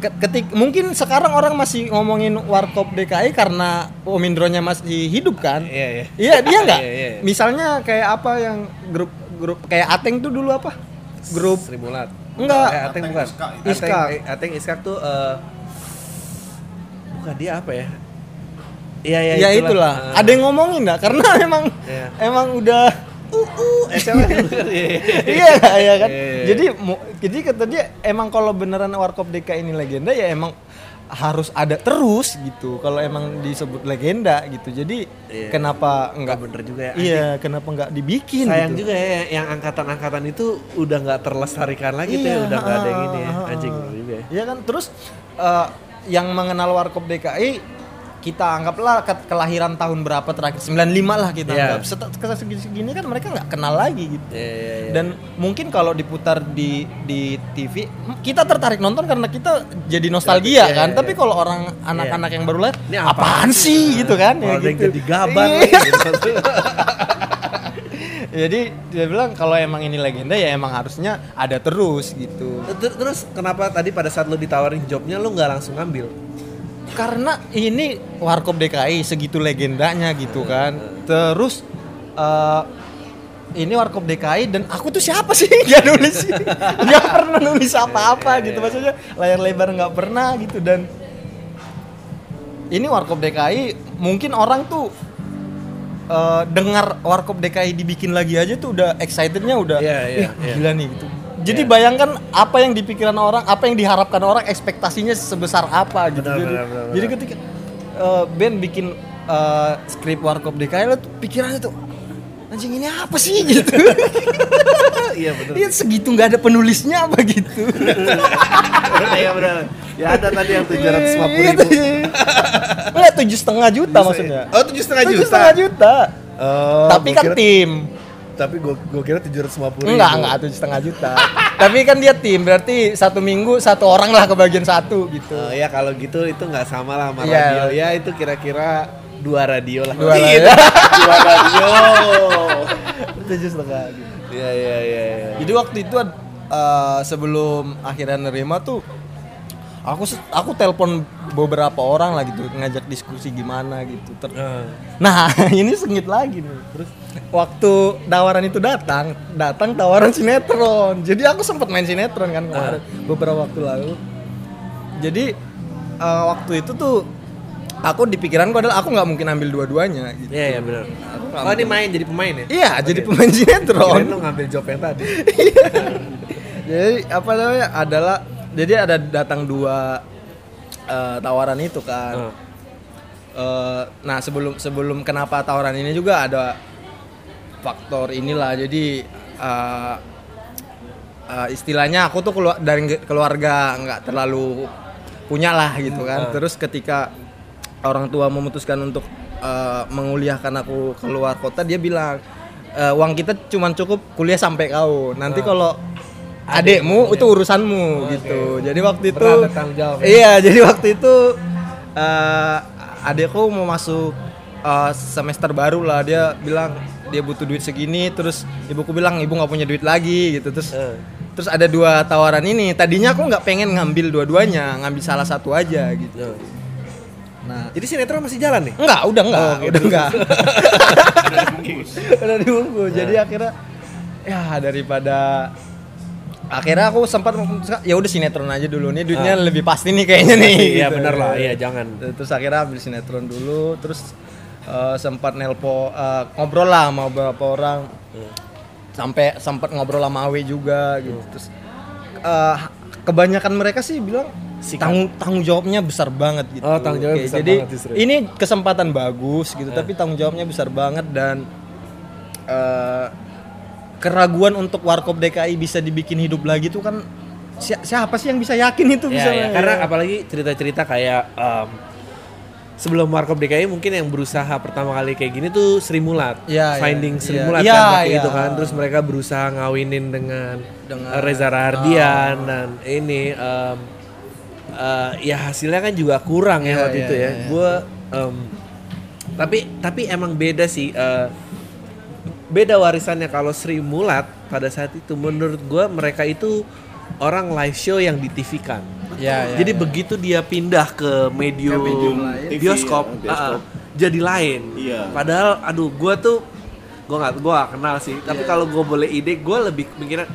ketik mungkin sekarang orang masih ngomongin warkop DKI karena Om Indronya masih hidup kan Iya, iya. iya dia nggak Iya, iya. misalnya kayak apa yang grup grup kayak Ateng tuh dulu apa grup Sri Mulat. Enggak. Eh, Ateng bukan. Iskak. Ateng, eh, Ateng Iskak tuh eh, bukan dia apa ya? Iya iya ya itulah, Eh, ada yang ngomongin nggak karena emang Iya. emang udah SLM. iya nggak, ya kan Iya, iya. jadi mu- jadi kata dia emang kalau beneran warkop DKI ini legenda ya emang harus ada terus gitu kalau emang disebut legenda gitu jadi Iya. kenapa Nggak enggak bener juga ya. iya kenapa nggak dibikin Sayang gitu. juga ya yang angkatan-angkatan itu udah nggak terlestarikan lagi tuh ya, Iya, udah nggak ada yang ini ya. Anjing juga ya. Iya kan terus eh, yang mengenal warkop DKI kita anggaplah ke- kelahiran tahun berapa terakhir 95 lah kita Iya. anggap Set- ke segini kan mereka nggak kenal lagi gitu Iya iya iya. dan mungkin kalau diputar di di TV kita tertarik nonton karena kita jadi nostalgia Iya, kan iya, tapi iya. kalau orang anak-anak yang baru lahir Ini apaan, sih gitu kan yang gitu. jadi gaban Iya. gitu. Jadi dia bilang kalau emang ini legenda ya emang harusnya ada terus gitu. Ter- Terus kenapa tadi pada saat lu ditawarin jobnya lu nggak langsung ngambil? Karena ini Warkop DKI segitu legendanya gitu kan. Terus eh, ini Warkop DKI dan aku tuh siapa sih? Nggak nulis nggak pernah nulis apa-apa gitu. Maksudnya layar lebar nggak pernah gitu. Dan ini Warkop DKI mungkin orang tuh eh, dengar Warkop DKI dibikin lagi aja tuh udah excitednya udah Iya, iya, "Ih, iya. gila nih gitu jadi bayangkan apa yang dipikiran orang apa yang diharapkan orang ekspektasinya sebesar apa gitu. Benar, jadi, benar, benar, jadi ketika eh, Ben bikin eh, skrip Warkop DKI lo tuh pikirannya tuh anjing ini apa sih? Gitu. Iya betul. Iya segitu nggak ada penulisnya apa gitu. Iya benar. Ya ada tadi yang tujuh ratus lima puluh ribu. Nggak, tujuh setengah juta maksudnya. Oh tujuh setengah tujuh juta. setengah juta. Oh, tapi kan tim Tapi gue gue kira tujuh ratus lima puluh. enggak enggak tujuh setengah juta tapi kan dia tim berarti satu minggu satu orang lah kebagian satu gitu Oh, ya kalau gitu itu nggak sama lah sama Iya. radio. Ya itu kira-kira dua radio lah. Dua Iya, radio. dua radio. tujuh setengah gitu Iya iya iya. iya. Jadi waktu itu eh, sebelum akhirnya nerima tuh aku aku telepon beberapa orang lah gitu ngajak diskusi gimana gitu. Ter- Eh, nah ini sengit lagi nih. Terus waktu tawaran itu datang, datang tawaran sinetron. Jadi aku sempat main sinetron kan kemarin beberapa waktu lalu. Jadi eh, waktu itu tuh aku di pikiranku adalah aku nggak mungkin ambil dua-duanya gitu. Iya iya benar. Oh ini main jadi pemain ya? Iya, jadi pemain sinetron. Kirain lu ngambil job yang tadi. jadi apa namanya adalah jadi ada datang dua eh, tawaran itu kan. Hmm. Eh, nah sebelum sebelum kenapa tawaran ini juga ada faktor inilah. Jadi eh, eh, istilahnya aku tuh keluar dari keluarga nggak terlalu punya lah gitu kan. Hmm. terus ketika orang tua memutuskan untuk eh, menguliahkan aku keluar kota dia bilang "Eh, uang kita cuma cukup kuliah sampai kau. Nanti kalau adekmu itu urusanmu gitu jadi waktu itu jawab ya. iya jadi waktu itu eh, adekku mau masuk eh, semester baru lah dia bilang dia butuh duit segini terus ibuku bilang ibu nggak punya duit lagi gitu terus Eh. terus ada dua tawaran ini tadinya aku nggak pengen ngambil dua-duanya ngambil salah satu aja gitu Eh. nah Jadi sinetron masih jalan nih? enggak udah enggak Oh, udah gitu. enggak udah dibungkus jadi akhirnya ya daripada akhirnya aku sempat ya udah sinetron aja dulu nih duitnya lebih pasti nih kayaknya nih. Iya gitu. benar lah. Iya jangan. terus akhirnya ambil sinetron dulu terus eh, sempat nelpo eh, ngobrol lah sama beberapa orang. Sampai sempat ngobrol sama Awe juga gitu. Terus eh, kebanyakan mereka sih bilang tanggung tanggung jawabnya besar banget gitu. Oh, tanggung jawabnya besar jadi banget justru. ini kesempatan bagus gitu tapi tanggung jawabnya besar banget dan eh, keraguan untuk warkop DKI bisa dibikin hidup lagi tuh kan si- siapa sih yang bisa yakin itu Ya, bisa ya, karena apalagi cerita-cerita kayak em, sebelum Warkop DKI mungkin yang berusaha pertama kali kayak gini tuh Sri Mulat, Ya, ya, finding Sri ya. Mulat Ya, kan pakai ya. itu kan, terus mereka berusaha ngawinin dengan, Dengan- eh, Reza Rahardian dan ini em, eh, ya hasilnya kan juga kurang ya Ya, waktu ya, itu ya. ya, ya. Gue tapi tapi emang beda sih. eh, beda warisannya kalau Sri Mulat pada saat itu menurut gue mereka itu orang live show yang di TV kan. Ya, ya, jadi ya. begitu dia pindah ke medium, Ke medium TV, bioskop, ya, bioskop. ah, jadi lain. Iya. Padahal aduh gue tuh gue nggak gue gak kenal sih. Iya. Tapi kalau gue boleh ide gue lebih mikirnya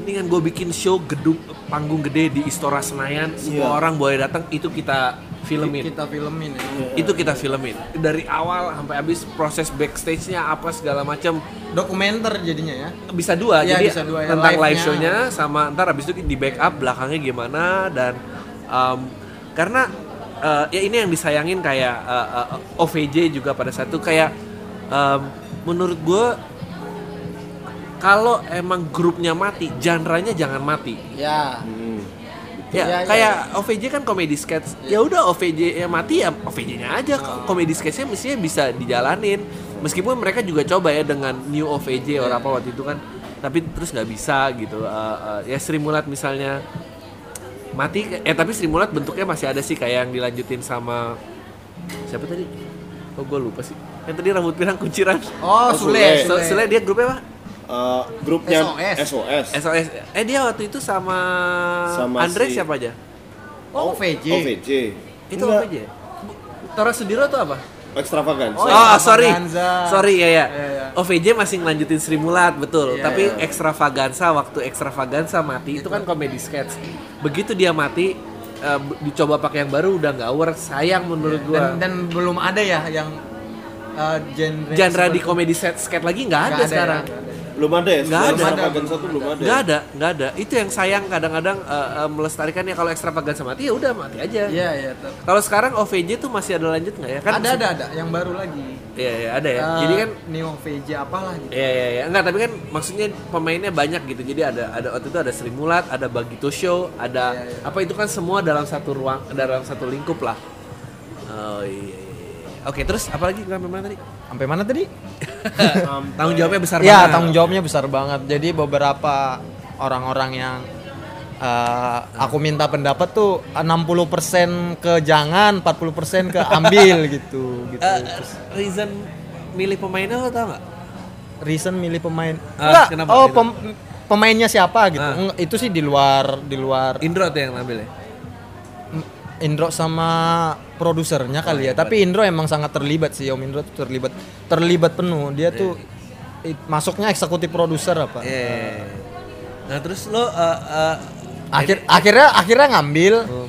mendingan gue bikin show gedung panggung gede di Istora Senayan semua Iya. orang boleh datang itu kita filmin. Kita filmin ya. itu kita filmin. Dari awal sampai habis proses backstage-nya apa segala macam. Dokumenter jadinya ya. Bisa dua. Iya, jadi bisa dua ya, tentang live live-nya. show-nya sama ntar habis itu di backup belakangnya gimana dan um, karena uh, ya ini yang disayangin kayak uh, uh, OVJ juga pada satu kayak um, menurut gue kalau emang grupnya mati genre-nya jangan mati. Ya. Hmm. Ya Iya, iya. kayak OVJ kan komedi sketch. Ya udah OVJ ya mati ya OVJ-nya aja. Komedi sketchnya mestinya bisa dijalanin. Meskipun mereka juga coba ya dengan new OVJ orang apa waktu itu kan. Tapi terus nggak bisa gitu. Eh, eh, ya Sri Mulat misalnya mati eh tapi Sri Mulat bentuknya masih ada sih kayak yang dilanjutin sama siapa tadi? Oh gue lupa sih. Yang tadi rambut pirang kunciran. Oh Sule So- Sule. Sule dia grupnya apa Eh, grupnya SOS. SOS. SOS. Eh dia waktu itu sama, Sama Andre si- siapa aja? Oh, VJ. OVJ. Itu Enggak. apa aja? Tora Sudiro tuh apa? Extravagance. Oh, Oh, sorry. Extravaganza. Sorry ya ya. Iya, iya. OVJ masih ngelanjutin Sri Mulat, betul. Iya, Tapi iya. Extravaganza waktu Extravaganza mati itu kan komedi sketch. Begitu dia mati b- dicoba pakai yang baru udah nggak work. Sayang menurut gua. Dan, dan belum ada ya yang uh, genre genre di komedi set sketch lagi nggak ada Nggak sekarang. ya, ada. Belum ada ya? Nggak ada. Extravaganza tuh belum ada. Nggak ada, nggak ada. Itu yang sayang kadang-kadang eh, eh, melestarikannya kalau Extravaganza mati ya udah mati aja. Iya, iya. Kalau sekarang OVJ tuh masih ada lanjut nggak ya? Kan ada ada ada yang baru lagi. Iya, iya ada ya. Eh, Jadi kan Neo VJ apalah gitu. Iya iya iya enggak tapi kan maksudnya pemainnya banyak gitu. Jadi ada ada waktu itu ada Sri Mulat, ada Bagito Show, ada Iya, iya. apa itu kan semua dalam satu ruang dalam satu lingkup lah. Oh iya. Oke, terus apa lagi sampai mana tadi? Sampai mana tadi? Tanggung jawabnya besar Ya, banget. tanggung jawabnya besar banget. Jadi beberapa orang-orang yang uh, aku minta pendapat tuh 60% ke jangan, 40% ke ambil gitu gitu. Eh, Terus reason milih pemainnya lo tau nggak? reason milih pemain. Ah, Enggak, kenapa oh gitu? pem- pemainnya siapa gitu. Enggak, itu sih di luar di luar Indro tuh yang ngambil ya? Indro sama produsernya kali Oh, ya. Tapi Indro emang sangat terlibat sih, Om Indro tuh terlibat terlibat penuh. Dia tuh it- masuknya eksekutif produser apa. Iya. Nah terus lo eh, eh, Akhir akhirnya akhirnya ngambil Oh.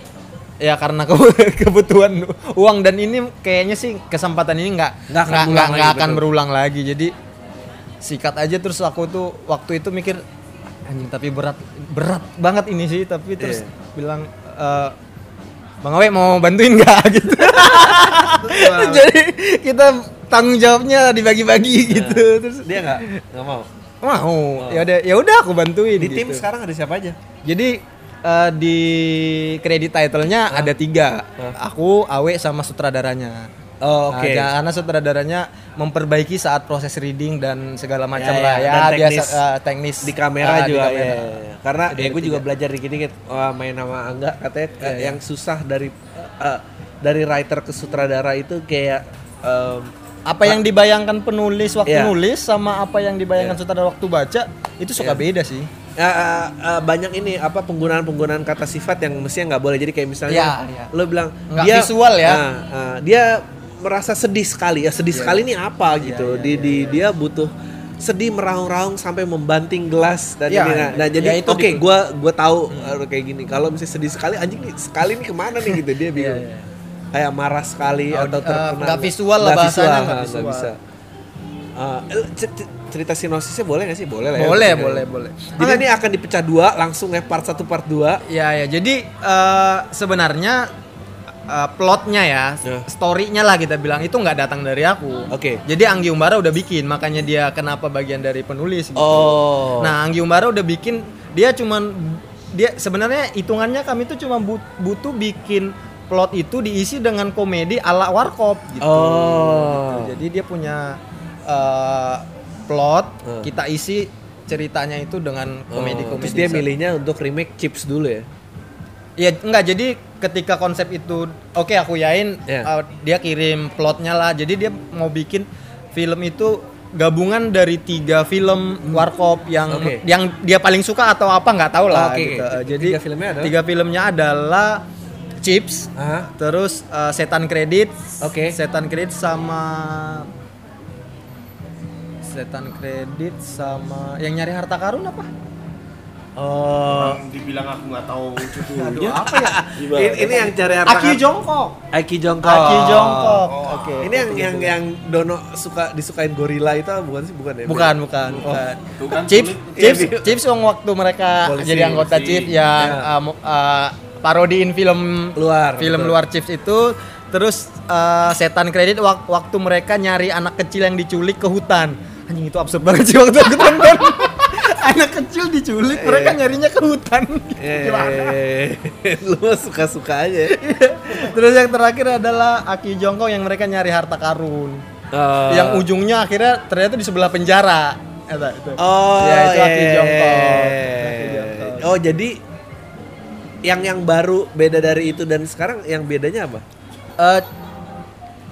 ya karena ke- kebutuhan uang dan ini kayaknya sih kesempatan ini nggak Nggak akan berulang nggak- lagi, akan betul. berulang lagi. Jadi sikat aja terus aku tuh waktu itu mikir anjing tapi berat berat banget ini sih tapi terus Iya. bilang "Eh, Bang Awe mau bantuin nggak gitu. Jadi kita tanggung jawabnya dibagi-bagi gitu. Terus dia nggak nggak mau. mau. Ya udah ya udah aku bantuin Di gitu. tim sekarang ada siapa aja? Jadi eh, di kredit title-nya ada tiga. Aku, Awe sama sutradaranya. Oh, Nah, oke. ja- karena sutradaranya memperbaiki saat proses reading dan segala macam Ya, lah ya, ya, dan biasa teknis eh, teknis di kamera di juga kamera. ya, ya, ya. karena ya gue juga belajar dikit-dikit Wah, main sama Angga katanya Iya, iya. yang susah dari eh, dari writer ke sutradara itu kayak em, apa yang dibayangkan penulis waktu Iya. nulis sama apa yang dibayangkan sutradara waktu baca itu suka beda sih. ya, eh, eh, banyak ini apa penggunaan penggunaan kata sifat yang mestinya nggak boleh jadi kayak misalnya Iya, iya. lo bilang Nggak dia visual ya. nah, eh, dia merasa sedih sekali ya sedih sekali ini apa Iya, gitu. di, di dia butuh sedih meraung-raung sampai membanting gelas dan Iya, ini. Nah, iya. nah, jadi Ya, itu oke di- Hmm. gua gua tahu eh, kayak gini. Kalau misalnya sedih sekali anjing nih sekali nih ke mana nih gitu. Dia bingung. iya. kayak marah sekali Oh, atau eh, terkena nggak visual lah bahasanya, visual, nggak visual. bisa. Eh, eh, c- c- cerita sinosisnya boleh nggak sih? Boleh lah ya. Boleh, maksudnya. boleh, boleh. jadi ini akan dipecah dua langsung ya part satu part dua. Ya ya, jadi eh, sebenarnya eh, plotnya ya, Ya. story-nya lah kita bilang itu nggak datang dari aku. Oke. Jadi Anggi Umbara udah bikin, makanya dia kenapa bagian dari penulis gitu. oh Nah, Anggi Umbara udah bikin, dia cuman dia sebenarnya hitungannya kami tuh cuma but- butuh bikin plot itu diisi dengan komedi ala warkop gitu. Oh. Gitu. Jadi dia punya eh, plot, Eh. kita isi ceritanya itu dengan Oh, komedi-komedi. terus dia milihnya untuk remake chips dulu ya Ya enggak jadi ketika konsep itu oke aku yain Ya. uh, dia kirim plotnya lah jadi dia mau bikin film itu gabungan dari tiga film warkop yang Oke. yang dia paling suka atau apa nggak tahu lah Oke, gitu. Uh, jadi Tiga filmnya adalah? tiga filmnya adalah Chips Aha. terus uh, Setan Kredit Oke. Setan Kredit sama Setan Kredit sama yang nyari harta karun apa? Oh Orang dibilang aku nggak tahu judulnya. apa ya? Gimana? ini, ini yang cari harta Aki Jongkok. Aki Jongkok Aki Jongkok. Oke. ini yang yang yang Dono suka disukain gorila itu bukan sih bukan ya Bukan, bukan, bukan. Tuh kan Chips. Chips, Iya, Chips yang waktu mereka Polisi, jadi anggota. Chips yang Ya. uh, uh, parodiin film Luar, film betul. luar Chips itu terus uh, setan kredit wak- waktu mereka nyari anak kecil yang diculik ke hutan. Anjing itu absurd banget sih waktu aku tonton. anak kecil diculik, mereka nyarinya ke hutan. Gimana? eh lu mah suka-suka aja Terus yang terakhir adalah Aki Jongkok yang mereka nyari harta karun. Eh, yang ujungnya akhirnya ternyata di sebelah penjara. Eta, itu. Oh, ya itu Aki iya. Jongkok. Oh, jadi yang yang baru beda dari itu dan sekarang yang bedanya apa? Eh,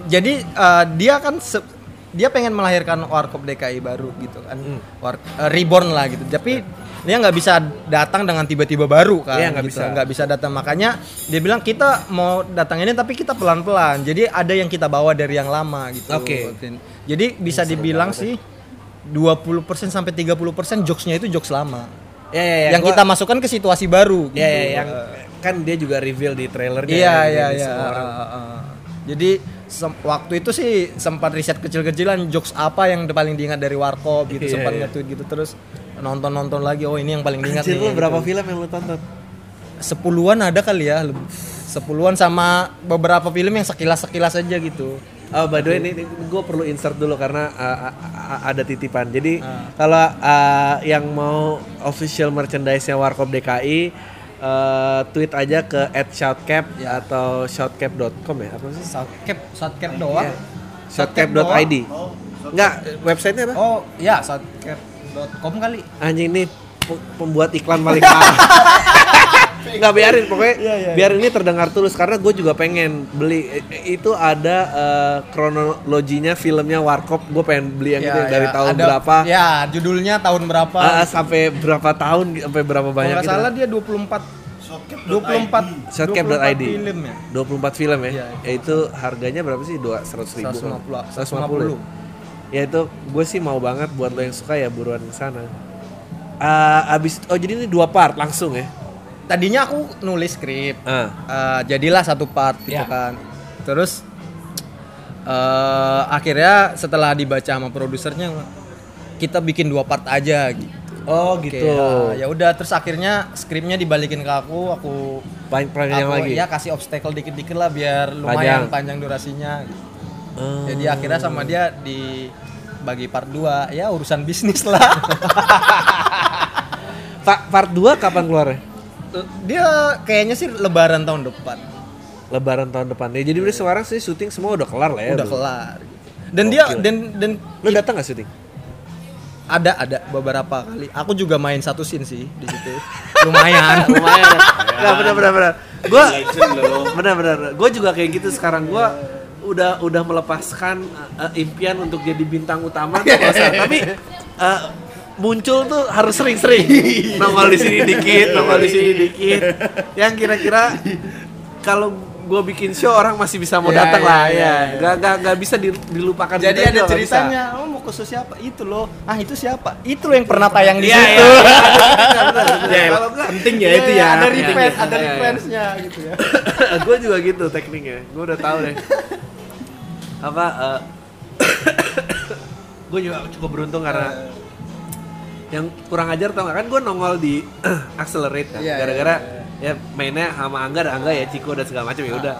jadi eh, dia kan se- dia pengen melahirkan Warkop DKI baru gitu kan. Hmm. War- eh, reborn lah gitu. Tapi dia nggak bisa datang dengan tiba-tiba baru kan Iya, nggak gitu. bisa. nggak bisa datang makanya dia bilang kita mau datang ini tapi kita pelan-pelan jadi ada yang kita bawa dari yang lama gitu Oke. jadi bisa dibilang sih 20% sampai 30% jokesnya itu jokes lama Ya, ya, ya, yang gua- kita masukkan ke situasi baru Ya, ya, gitu. yang kan dia juga reveal di trailernya. Iya ya, iya iya. Uh, uh, uh. Jadi sem- waktu itu sih sempat riset kecil-kecilan jokes apa yang paling diingat dari Warkop gitu Iya, sempat iya. nge-tweet gitu terus nonton-nonton lagi oh ini yang paling diingat Anjir, lu nih. berapa gitu. film yang lu tonton? Sepuluhan ada kali ya. Sepuluhan sama beberapa film yang sekilas-sekilas aja gitu. Oh, by the way ini, gue perlu insert dulu karena uh, uh, uh, ada titipan. Jadi Ah. kalau uh, yang mau official merchandise-nya Warkop DKI uh, tweet aja ke @shoutcap Ya. atau shoutcap.com ya apa sih? Shoutcap, shoutcap doang. Iya. Shoutcap.id. Enggak, websitenya apa? Oh, ya shoutcap.com kali. Anjing ini pe- pembuat iklan paling parah. Nggak biarin pokoknya Iya, iya, biar ini terdengar tulus karena gue juga pengen beli itu ada eh, kronologinya filmnya Warkop gue pengen beli yang Ya, itu yang dari ya. tahun Ada- berapa Ya, judulnya tahun berapa. ah, sampai berapa tahun sampai berapa banyak nggak gitu. salah dia 24 24 Shotcap.id. 24 film ya. 24 film ya. Iya, ya itu harganya berapa sih? 200 ribu. 150. 150. Ya itu gue sih mau banget buat lo yang suka ya buruan ke sana. Ah, abis oh jadi ini dua part langsung ya. Tadinya aku nulis skrip. Ah. Eh, jadilah satu part gitu Ya. kan. Terus eh akhirnya setelah dibaca sama produsernya kita bikin dua part aja gitu. Oh gitu. ya- ya udah terus akhirnya skripnya dibalikin ke aku, aku Paling panjang lagi. ya kasih obstacle dikit-dikit lah biar lumayan Panjang. panjang, durasinya. gitu. Oh. Jadi akhirnya sama dia dibagi part 2 ya urusan bisnis lah. Pa- part 2 kapan keluarnya? Dia kayaknya sih lebaran tahun depan. Lebaran tahun depan. Ya jadi udah sekarang sih syuting semua udah kelar lah ya. udah Bro. kelar gitu. Dan dia Gokil. dan dan Lu datang gak syuting? ada ada beberapa kali. Aku juga main satu scene sih di situ. Lumayan. Lumayan. Enggak benar benar benar. Gua Legend loh. benar benar. Gue juga kayak gitu sekarang. Gua udah udah melepaskan uh, impian untuk jadi bintang utama tuh nggak. Tapi uh, muncul tuh harus sering-sering. Nongol di sini dikit, nongol di sini dikit. Yang kira-kira kalau gue bikin show orang masih bisa mau Iya, datang iya, lah iya, ya. iya. Gak, gak, gak bisa di- dilupakan. Jadi ada ceritanya, oh mau khusus siapa? Itu loh. Ah, itu siapa? Itu loh yang pernah tayang di situ. Ya, Kalau penting ya itu ya. Ada ya. ada Iya, iya. requestnya gitu ya. gue juga gitu tekniknya gue udah tahu deh apa gue juga cukup beruntung karena yang kurang ajar tau gak kan gue nongol di accelerate kan. Iya, gara-gara ya mainnya sama Angga dan Angga ya Ciko dan segala macam ya udah.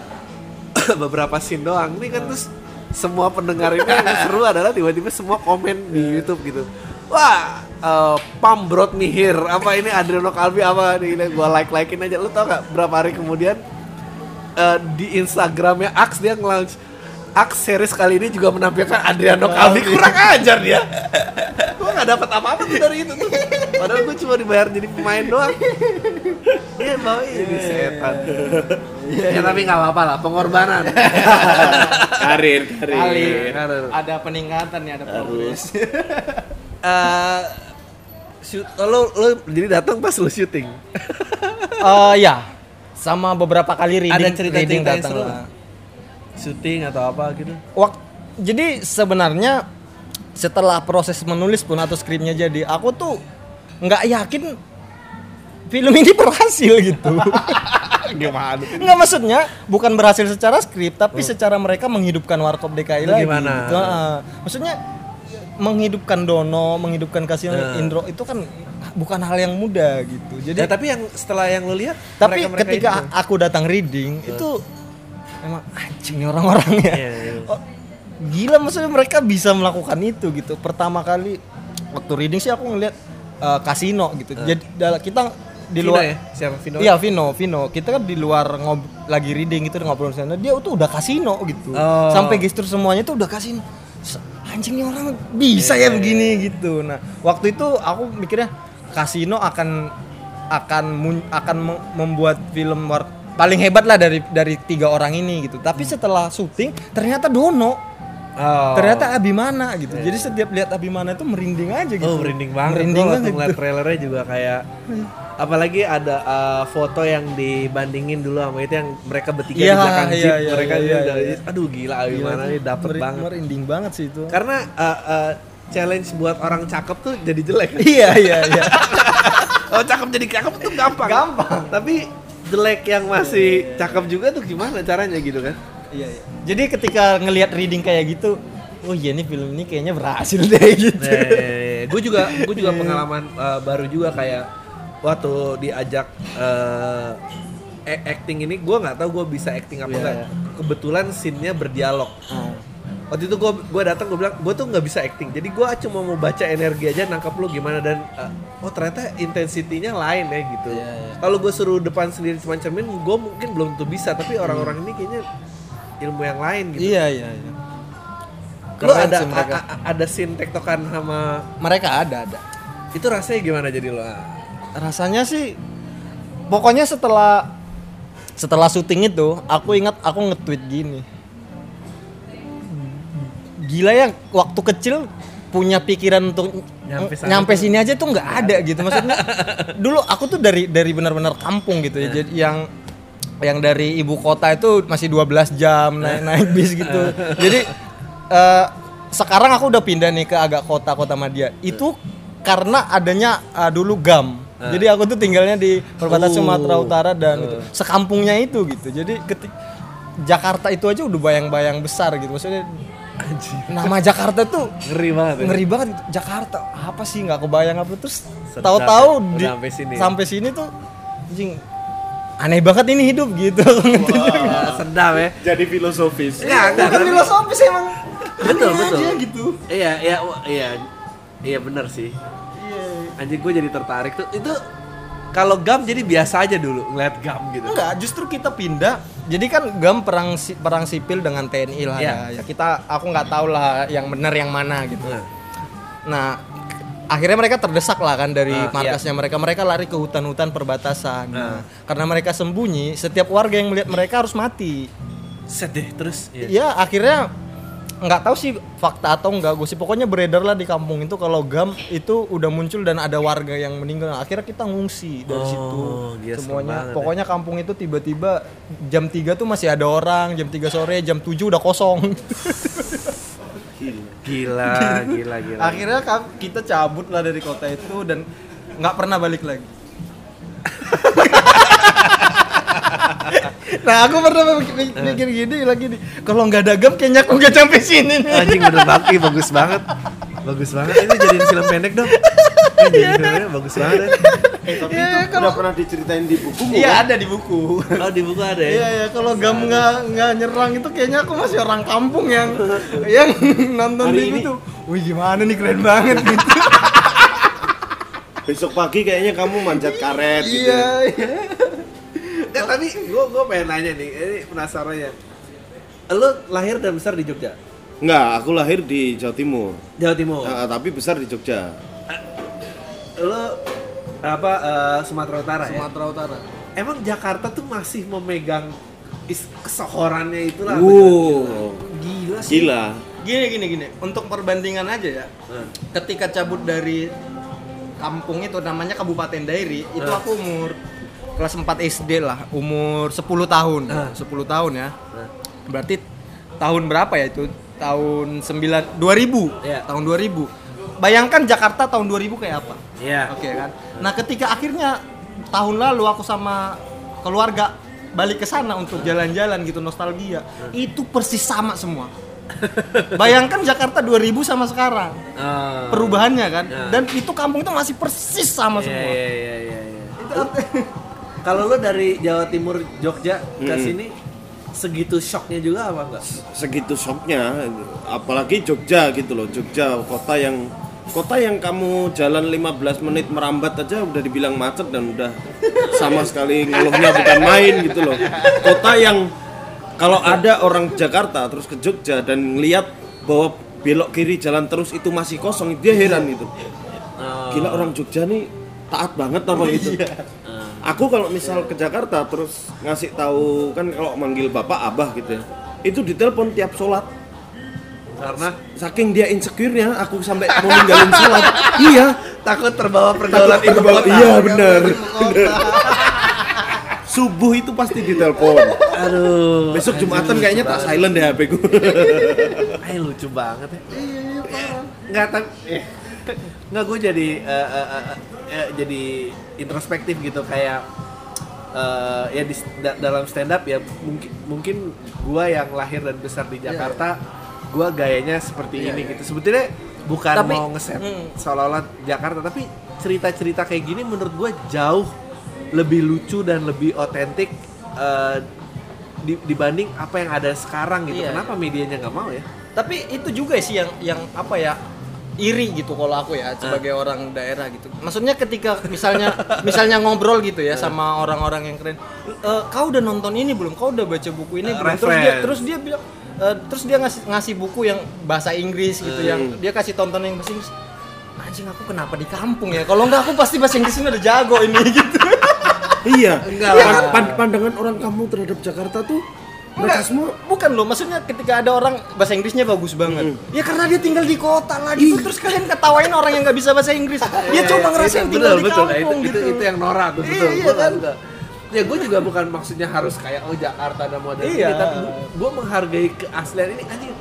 Beberapa scene doang. Ini kan terus semua pendengar ini yang seru adalah tiba-tiba semua komen di YouTube gitu. Wah eh, Pam brought me here apa ini Adriano Calvi apa ini? Gue like likein aja. Lu tau gak berapa hari kemudian eh, di Instagramnya Ax dia nge-launch Ax series kali ini juga menampilkan Adriano Calvi. Kurang ajar dia. Gue gak dapat apa-apa tuh dari itu tuh. Padahal gue cuma dibayar jadi pemain doang. Dia bawa ini setan. Ya tapi nggak apa-apa lah pengorbanan. Karir, karir. Ada peningkatan nih, ada progres. Eh, shoot, oh, lo lo jadi datang pas lo syuting Eh ya, sama beberapa kali reading, Ada cerita-cerita reading yang datang lah. Syuting atau apa gitu Wak- jadi sebenarnya setelah proses menulis pun atau skripnya jadi, aku tuh nggak yakin film ini berhasil gitu. gimana Nggak maksudnya bukan berhasil secara skrip, tapi secara mereka menghidupkan Warkop DKI Itu lagi. gimana? gitu. Heeh. Maksudnya menghidupkan Dono, menghidupkan Kasino, Heeh. Indro itu kan bukan hal yang mudah gitu. Jadi ya, tapi yang setelah yang lo lihat tapi mereka-mereka ketika itu- aku datang reading itu emang anjing nih orang-orangnya. Iya, iya. Oh, gila maksudnya mereka bisa melakukan itu gitu. Pertama kali waktu reading sih aku ngeliat uh, kasino gitu. Jadi dal- kita di Vino luar ya siapa Vino Iya Vino, Vino. Kita kan di luar ngob lagi reading gitu ngobrol sana. Dia tuh udah kasino gitu. Oh. Sampai gestur semuanya tuh udah kasino. S- Anjing nih orang bisa Iya, ya begini gitu. Nah, waktu itu aku mikirnya kasino akan akan mun- akan me- membuat film war- paling hebat lah dari dari tiga orang ini gitu. Tapi setelah syuting ternyata Dono. Oh. ternyata Abimana gitu. Jadi setiap lihat Abimana itu merinding aja gitu. Oh merinding banget. Merinding Gua banget ngeliat gitu. trailernya juga kayak apalagi ada uh, foto yang dibandingin dulu sama itu yang mereka bertiga Iya, di belakang iya, jeep iya, mereka iya, juga iya, udah- iya. aduh gila gimana tuh, nih dapet meri- banget. merinding banget sih itu. Karena uh, uh, challenge buat orang cakep tuh jadi jelek. Iya iya iya. Oh cakep jadi cakep tuh gampang. Gampang. tapi jelek yang masih cakep juga tuh gimana caranya gitu kan? Iya iya. Jadi ketika ngelihat reading kayak gitu oh iya nih film ini kayaknya berhasil deh gitu. Gue juga gue juga pengalaman uh, baru juga kayak waktu diajak uh, a- acting ini gue nggak tahu gue bisa acting apa Iya, enggak iya. kebetulan scene-nya berdialog. Ah. Waktu itu gue gue datang gue bilang gue tuh nggak bisa acting. Jadi gue cuma mau baca energi aja nangkep lu gimana. Dan uh, oh ternyata intensitinya lain ya gitu. Iya, iya. kalau gue suruh depan sendiri cuma cermin gue mungkin belum tentu bisa. Tapi orang-orang ini kayaknya ilmu yang lain gitu. Iya iya iya. Lu Keren ada sih mereka. a- a- ada scene tektokan sama mereka ada ada. Itu rasanya gimana jadi lo rasanya sih pokoknya setelah setelah syuting itu aku ingat aku nge-tweet gini gila ya waktu kecil punya pikiran untuk Nyampe nyampe sini aja tuh nggak ada gitu maksudnya. Dulu aku tuh dari dari benar-benar kampung gitu ya jadi yang yang dari ibu kota itu masih 12 jam naik naik bis gitu. Jadi eh, sekarang aku udah pindah nih ke agak kota-kota Madia. Itu karena adanya eh, dulu GAM. Jadi aku tuh tinggalnya di perbatasan Oh. Sumatera Utara dan itu sekampungnya itu gitu. Jadi ketik Jakarta itu aja udah bayang-bayang besar gitu. Maksudnya nama Jakarta tuh ngeri banget ya? ngeri banget gitu. Jakarta apa sih? Nggak kebayang apa terus tahu-tahu ya, di sampai sini. ya. sampai sini tuh anjing aneh banget ini hidup gitu. Wah, sedap ya. Jadi filosofis. Enggak, enggak, bukan tapi- filosofis emang. Betul aneh betul. aja gitu. Iya iya iya iya bener sih. Iya. anjing gue jadi tertarik tuh. Itu kalau gam jadi biasa aja dulu ngeliat gam gitu enggak justru kita pindah jadi kan GAM perang si- perang sipil dengan TNI lah Iya. ya. kita aku nggak tahu lah yang benar yang mana gitu Nah, Nah, akhirnya mereka terdesak lah kan dari Ah, markasnya mereka. Mereka lari ke hutan-hutan perbatasan. Nah, karena mereka sembunyi, setiap warga yang melihat mereka harus mati. set deh terus iya. Ya, akhirnya nggak tahu sih fakta atau enggak gue sih. Pokoknya beredar lah di kampung itu kalau gam itu udah muncul dan ada warga yang meninggal. Akhirnya kita ngungsi dari Oh, situ serem semuanya. ya. pokoknya kampung itu tiba-tiba jam 3 tuh masih ada orang jam 3 sore jam 7 udah kosong. Gila gila gila. Akhirnya kita cabut lah dari kota itu dan nggak pernah balik lagi. nah aku pernah mikir, mikir gini lagi nih. Kalau nggak ada gam kayaknya aku nggak sampai sini nih. Anjing bener banget. Ih, bagus banget. Bagus banget. Ini jadiin film pendek dong. Ini jadiin film pendek bagus banget. Ya. Eh, tapi Iya, itu kalau- udah pernah diceritain di buku iya ada di buku. Oh di buku ada ya? Iya ya kalau gam nggak nggak nyerang itu kayaknya aku masih orang kampung yang yang nonton Hari TV ini- tuh. Wih gimana nih? Keren banget gitu. Besok pagi kayaknya kamu manjat karet gitu. iya iya Nggak, tapi gue gue pengen nanya nih ini penasaran ya lo lahir dan besar di Jogja Enggak, aku lahir di Jawa Timur. Jawa Timur Ah, tapi besar di Jogja. lo apa eh, Sumatera Utara ya Sumatera Utara emang Jakarta tuh masih memegang is kesohorannya itulah Wow, gila sih gila. Gini gini gini, untuk perbandingan aja ya. Hmm. Ketika cabut dari kampung itu namanya Kabupaten Dairi, itu Hmm. aku umur kelas 4 SD lah, umur 10 tahun. Hmm. 10 tahun ya. Nah, Berarti tahun berapa ya itu? Tahun 9 2000. Iya. Tahun 2000. Bayangkan Jakarta tahun 2000 kayak apa? Iya. Oke kan. Nah, ketika akhirnya tahun lalu aku sama keluarga balik ke sana untuk jalan-jalan gitu nostalgia, itu persis sama semua. Bayangkan Jakarta 2000 sama sekarang. Eh, Perubahannya kan. Ya. Dan itu kampung itu masih persis sama iya, semua. iya, iya, iya, iya. Kalau lo dari Jawa Timur Jogja ke Mm-mm. sini segitu shocknya juga apa enggak? Segitu shocknya, apalagi Jogja gitu loh. Jogja kota yang kota yang kamu jalan 15 menit merambat aja udah dibilang macet dan udah sama sekali ngeluhnya bukan main gitu loh. Kota yang kalau ada orang Jakarta terus ke Jogja dan ngeliat bahwa belok kiri jalan terus itu masih kosong, dia heran gitu. Oh. Gila orang Jogja nih taat banget apa gitu. Aku kalau misal ke Jakarta terus ngasih tahu kan kalau manggil bapak abah gitu ya. Itu ditelepon tiap sholat. Karena saking dia insecure-nya aku sampai mau ninggalin sholat. iya. takut terbawa pergaulan ibu kota. Iya benar. Subuh itu pasti ditelepon. Aduh. Besok Jumatan kayaknya tak silent deh HP ku. Ay lucu banget ya. Nggak tapi eh, nggak gue jadi eh, eh, eh, eh, jadi introspektif gitu kayak eh, ya di da- dalam stand up ya mungkin mungkin gue yang lahir dan besar di Jakarta gue gayanya seperti ini gitu. Sebetulnya bukan Tapi- mau ngeset hmm. seolah-olah Jakarta tapi cerita-cerita kayak gini menurut gue jauh lebih lucu dan lebih otentik di- dibanding apa yang ada sekarang gitu. Iya, kenapa medianya nggak mau ya? Tapi itu juga sih yang yang apa ya iri gitu kalau aku ya sebagai orang daerah gitu. Maksudnya ketika misalnya misalnya ngobrol gitu ya sama orang-orang yang keren "E, kau udah nonton ini belum? Kau udah baca buku ini Eh, belum? Terus dia terus dia bilang "E, terus dia ngasih ngasih buku yang bahasa Inggris gitu yang dia kasih tonton yang bahasa Inggris. Anjing aku kenapa di kampung ya? Kalau enggak aku pasti bahasa Inggris ini udah jago ini gitu. Iya. Enggak Pan- pandangan orang kamu terhadap Jakarta tuh Enggak, bukan loh, maksudnya ketika ada orang bahasa Inggrisnya bagus banget. Ya karena dia tinggal di kota lah gitu. Terus kalian ketawain orang yang nggak bisa bahasa Inggris. Dia coba ngerasain Itu tinggal di betul, kampung betul. Nah, itu, gitu. itu, itu yang norak tuh, Iya, betul. iya kan? suka. Ya gue juga bukan maksudnya harus kayak oh Jakarta dan modern Iya. ini, tapi gue menghargai keaslian ini anjing.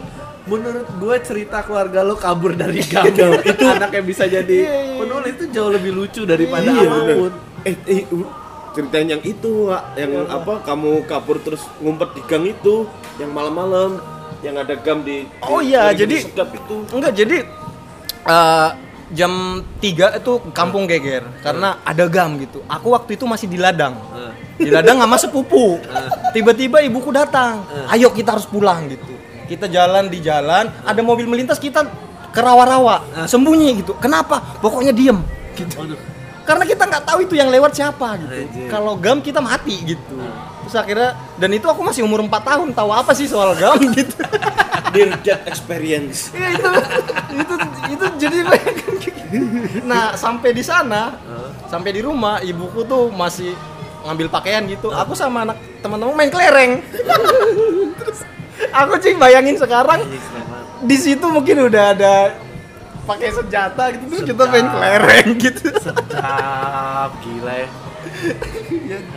Menurut gue cerita keluarga lo kabur dari gam itu anak yang bisa jadi Iya, iya. penulis itu jauh lebih lucu daripada Iya, apa pun. Eh, eh, ceritain yang itu, Wak. yang apa? Kamu kabur terus ngumpet di gang itu, yang malam-malam, yang ada gam di. Oh iya, jadi- itu. Enggak, jadi eh, jam 3 itu kampung geger karena ada gam gitu. Aku waktu itu masih di ladang. Di ladang sama sepupu. Tiba-tiba ibuku datang. Ayo kita harus pulang gitu. Kita jalan di jalan, ada mobil melintas kita ke rawa-rawa, sembunyi gitu. Kenapa? Pokoknya diem gitu. Karena kita nggak tahu itu yang lewat siapa gitu. Kalau gam kita mati gitu. Terus akhirnya dan itu aku masih umur 4 tahun, tahu apa sih soal gam gitu. Dear Death Experience. Iya itu itu itu jadi nah sampai di sana sampai di rumah ibuku tuh masih ngambil pakaian gitu aku sama anak teman-teman main kelereng Terus aku sih bayangin sekarang di situ mungkin udah ada pakai senjata gitu terus kita main kelereng gitu Sedap, gila ya.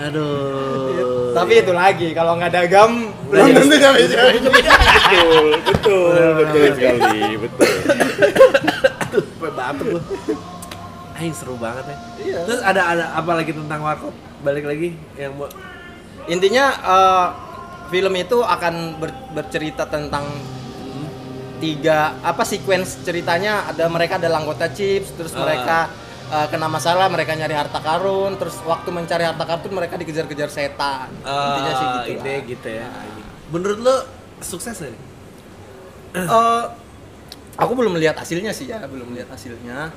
Aduh. tapi itu lagi kalau nggak ada gam belum tentu nggak bisa betul, betul, betul sekali, betul. Sampai batuk. Aing seru banget ya. Iya. Terus ada ada apa lagi tentang warkop? Balik lagi yang intinya eh, film itu akan ber- bercerita tentang tiga apa sequence ceritanya ada mereka adalah anggota chips terus Ah. mereka eh, kena masalah mereka nyari harta karun terus waktu mencari harta karun mereka dikejar-kejar setan intinya sih gitu ide gitu ya. Menurut lo sukses nih? Eh, aku belum melihat hasilnya sih ya belum melihat hasilnya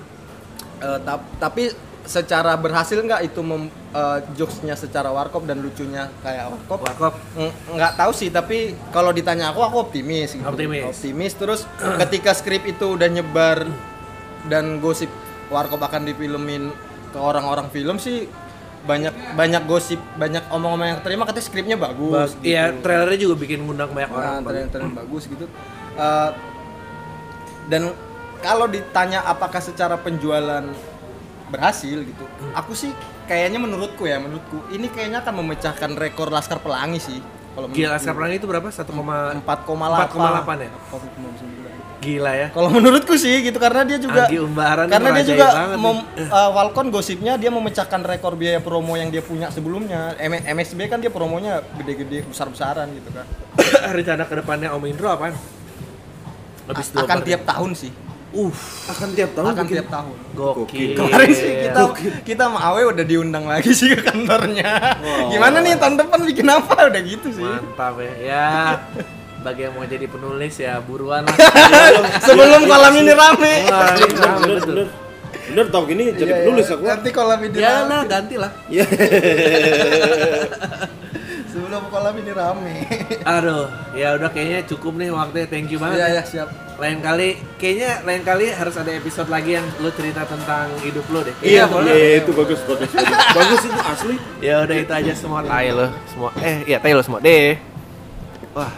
tap- tapi secara berhasil nggak itu mem, eh, jokesnya secara warkop dan lucunya kayak warkop Warkop Ng- nggak tahu sih tapi kalau ditanya aku aku optimis gitu. Optimis. optimis terus ketika skrip itu udah nyebar dan gosip warkop akan difilmin ke orang-orang film sih banyak banyak gosip banyak omong-omong yang terima katanya skripnya bagus gitu. Iya, trailernya juga bikin ngundang banyak orang. Nah, tren-tren bagus gitu Eh, dan kalau ditanya apakah secara penjualan berhasil gitu aku sih kayaknya menurutku ya menurutku ini kayaknya akan memecahkan rekor Laskar Pelangi sih kalau Gila. Laskar Pelangi itu berapa? 1, 4,8 4,8 ya? Gila ya. Kalau menurutku sih gitu karena dia juga Anggi Umbaran karena dia juga mem- uh, Walcon gosipnya dia memecahkan rekor biaya promo yang dia punya sebelumnya. M- MSB kan dia promonya gede-gede besar-besaran gitu kan. Rencana ke depannya Om Indro? Habis dua akan tiap tahun sih. Uff, Akan tiap tahun akan bikin- tiap tahun. gokil. Kemarin sih kita kita sama Awe udah diundang lagi sih ke kantornya. Gimana nih tahun depan bikin apa udah gitu sih. Mantap ya. Ya, bagi yang mau jadi penulis ya buruan lah. Sebelum kolam ini rame. Wah, ini bener, rame bener, betul. bener. Bener tau gini jadi Iya, penulis iya. aku. Nanti kolam ini Ya rame. lah, ganti lah. Iya. Sebelum kolam ini rame. Aduh, ya udah kayaknya cukup nih waktunya. Thank you banget. Iya ya siap. Lain kali, kayaknya lain kali harus ada episode lagi yang lu cerita tentang hidup lu deh. Iya, boleh. iya, itu bagus, bagus. Bagus, bagus itu asli. Ya udah itu aja semua tai lo, semua. Eh, iya tai lo semua. Deh. Wah,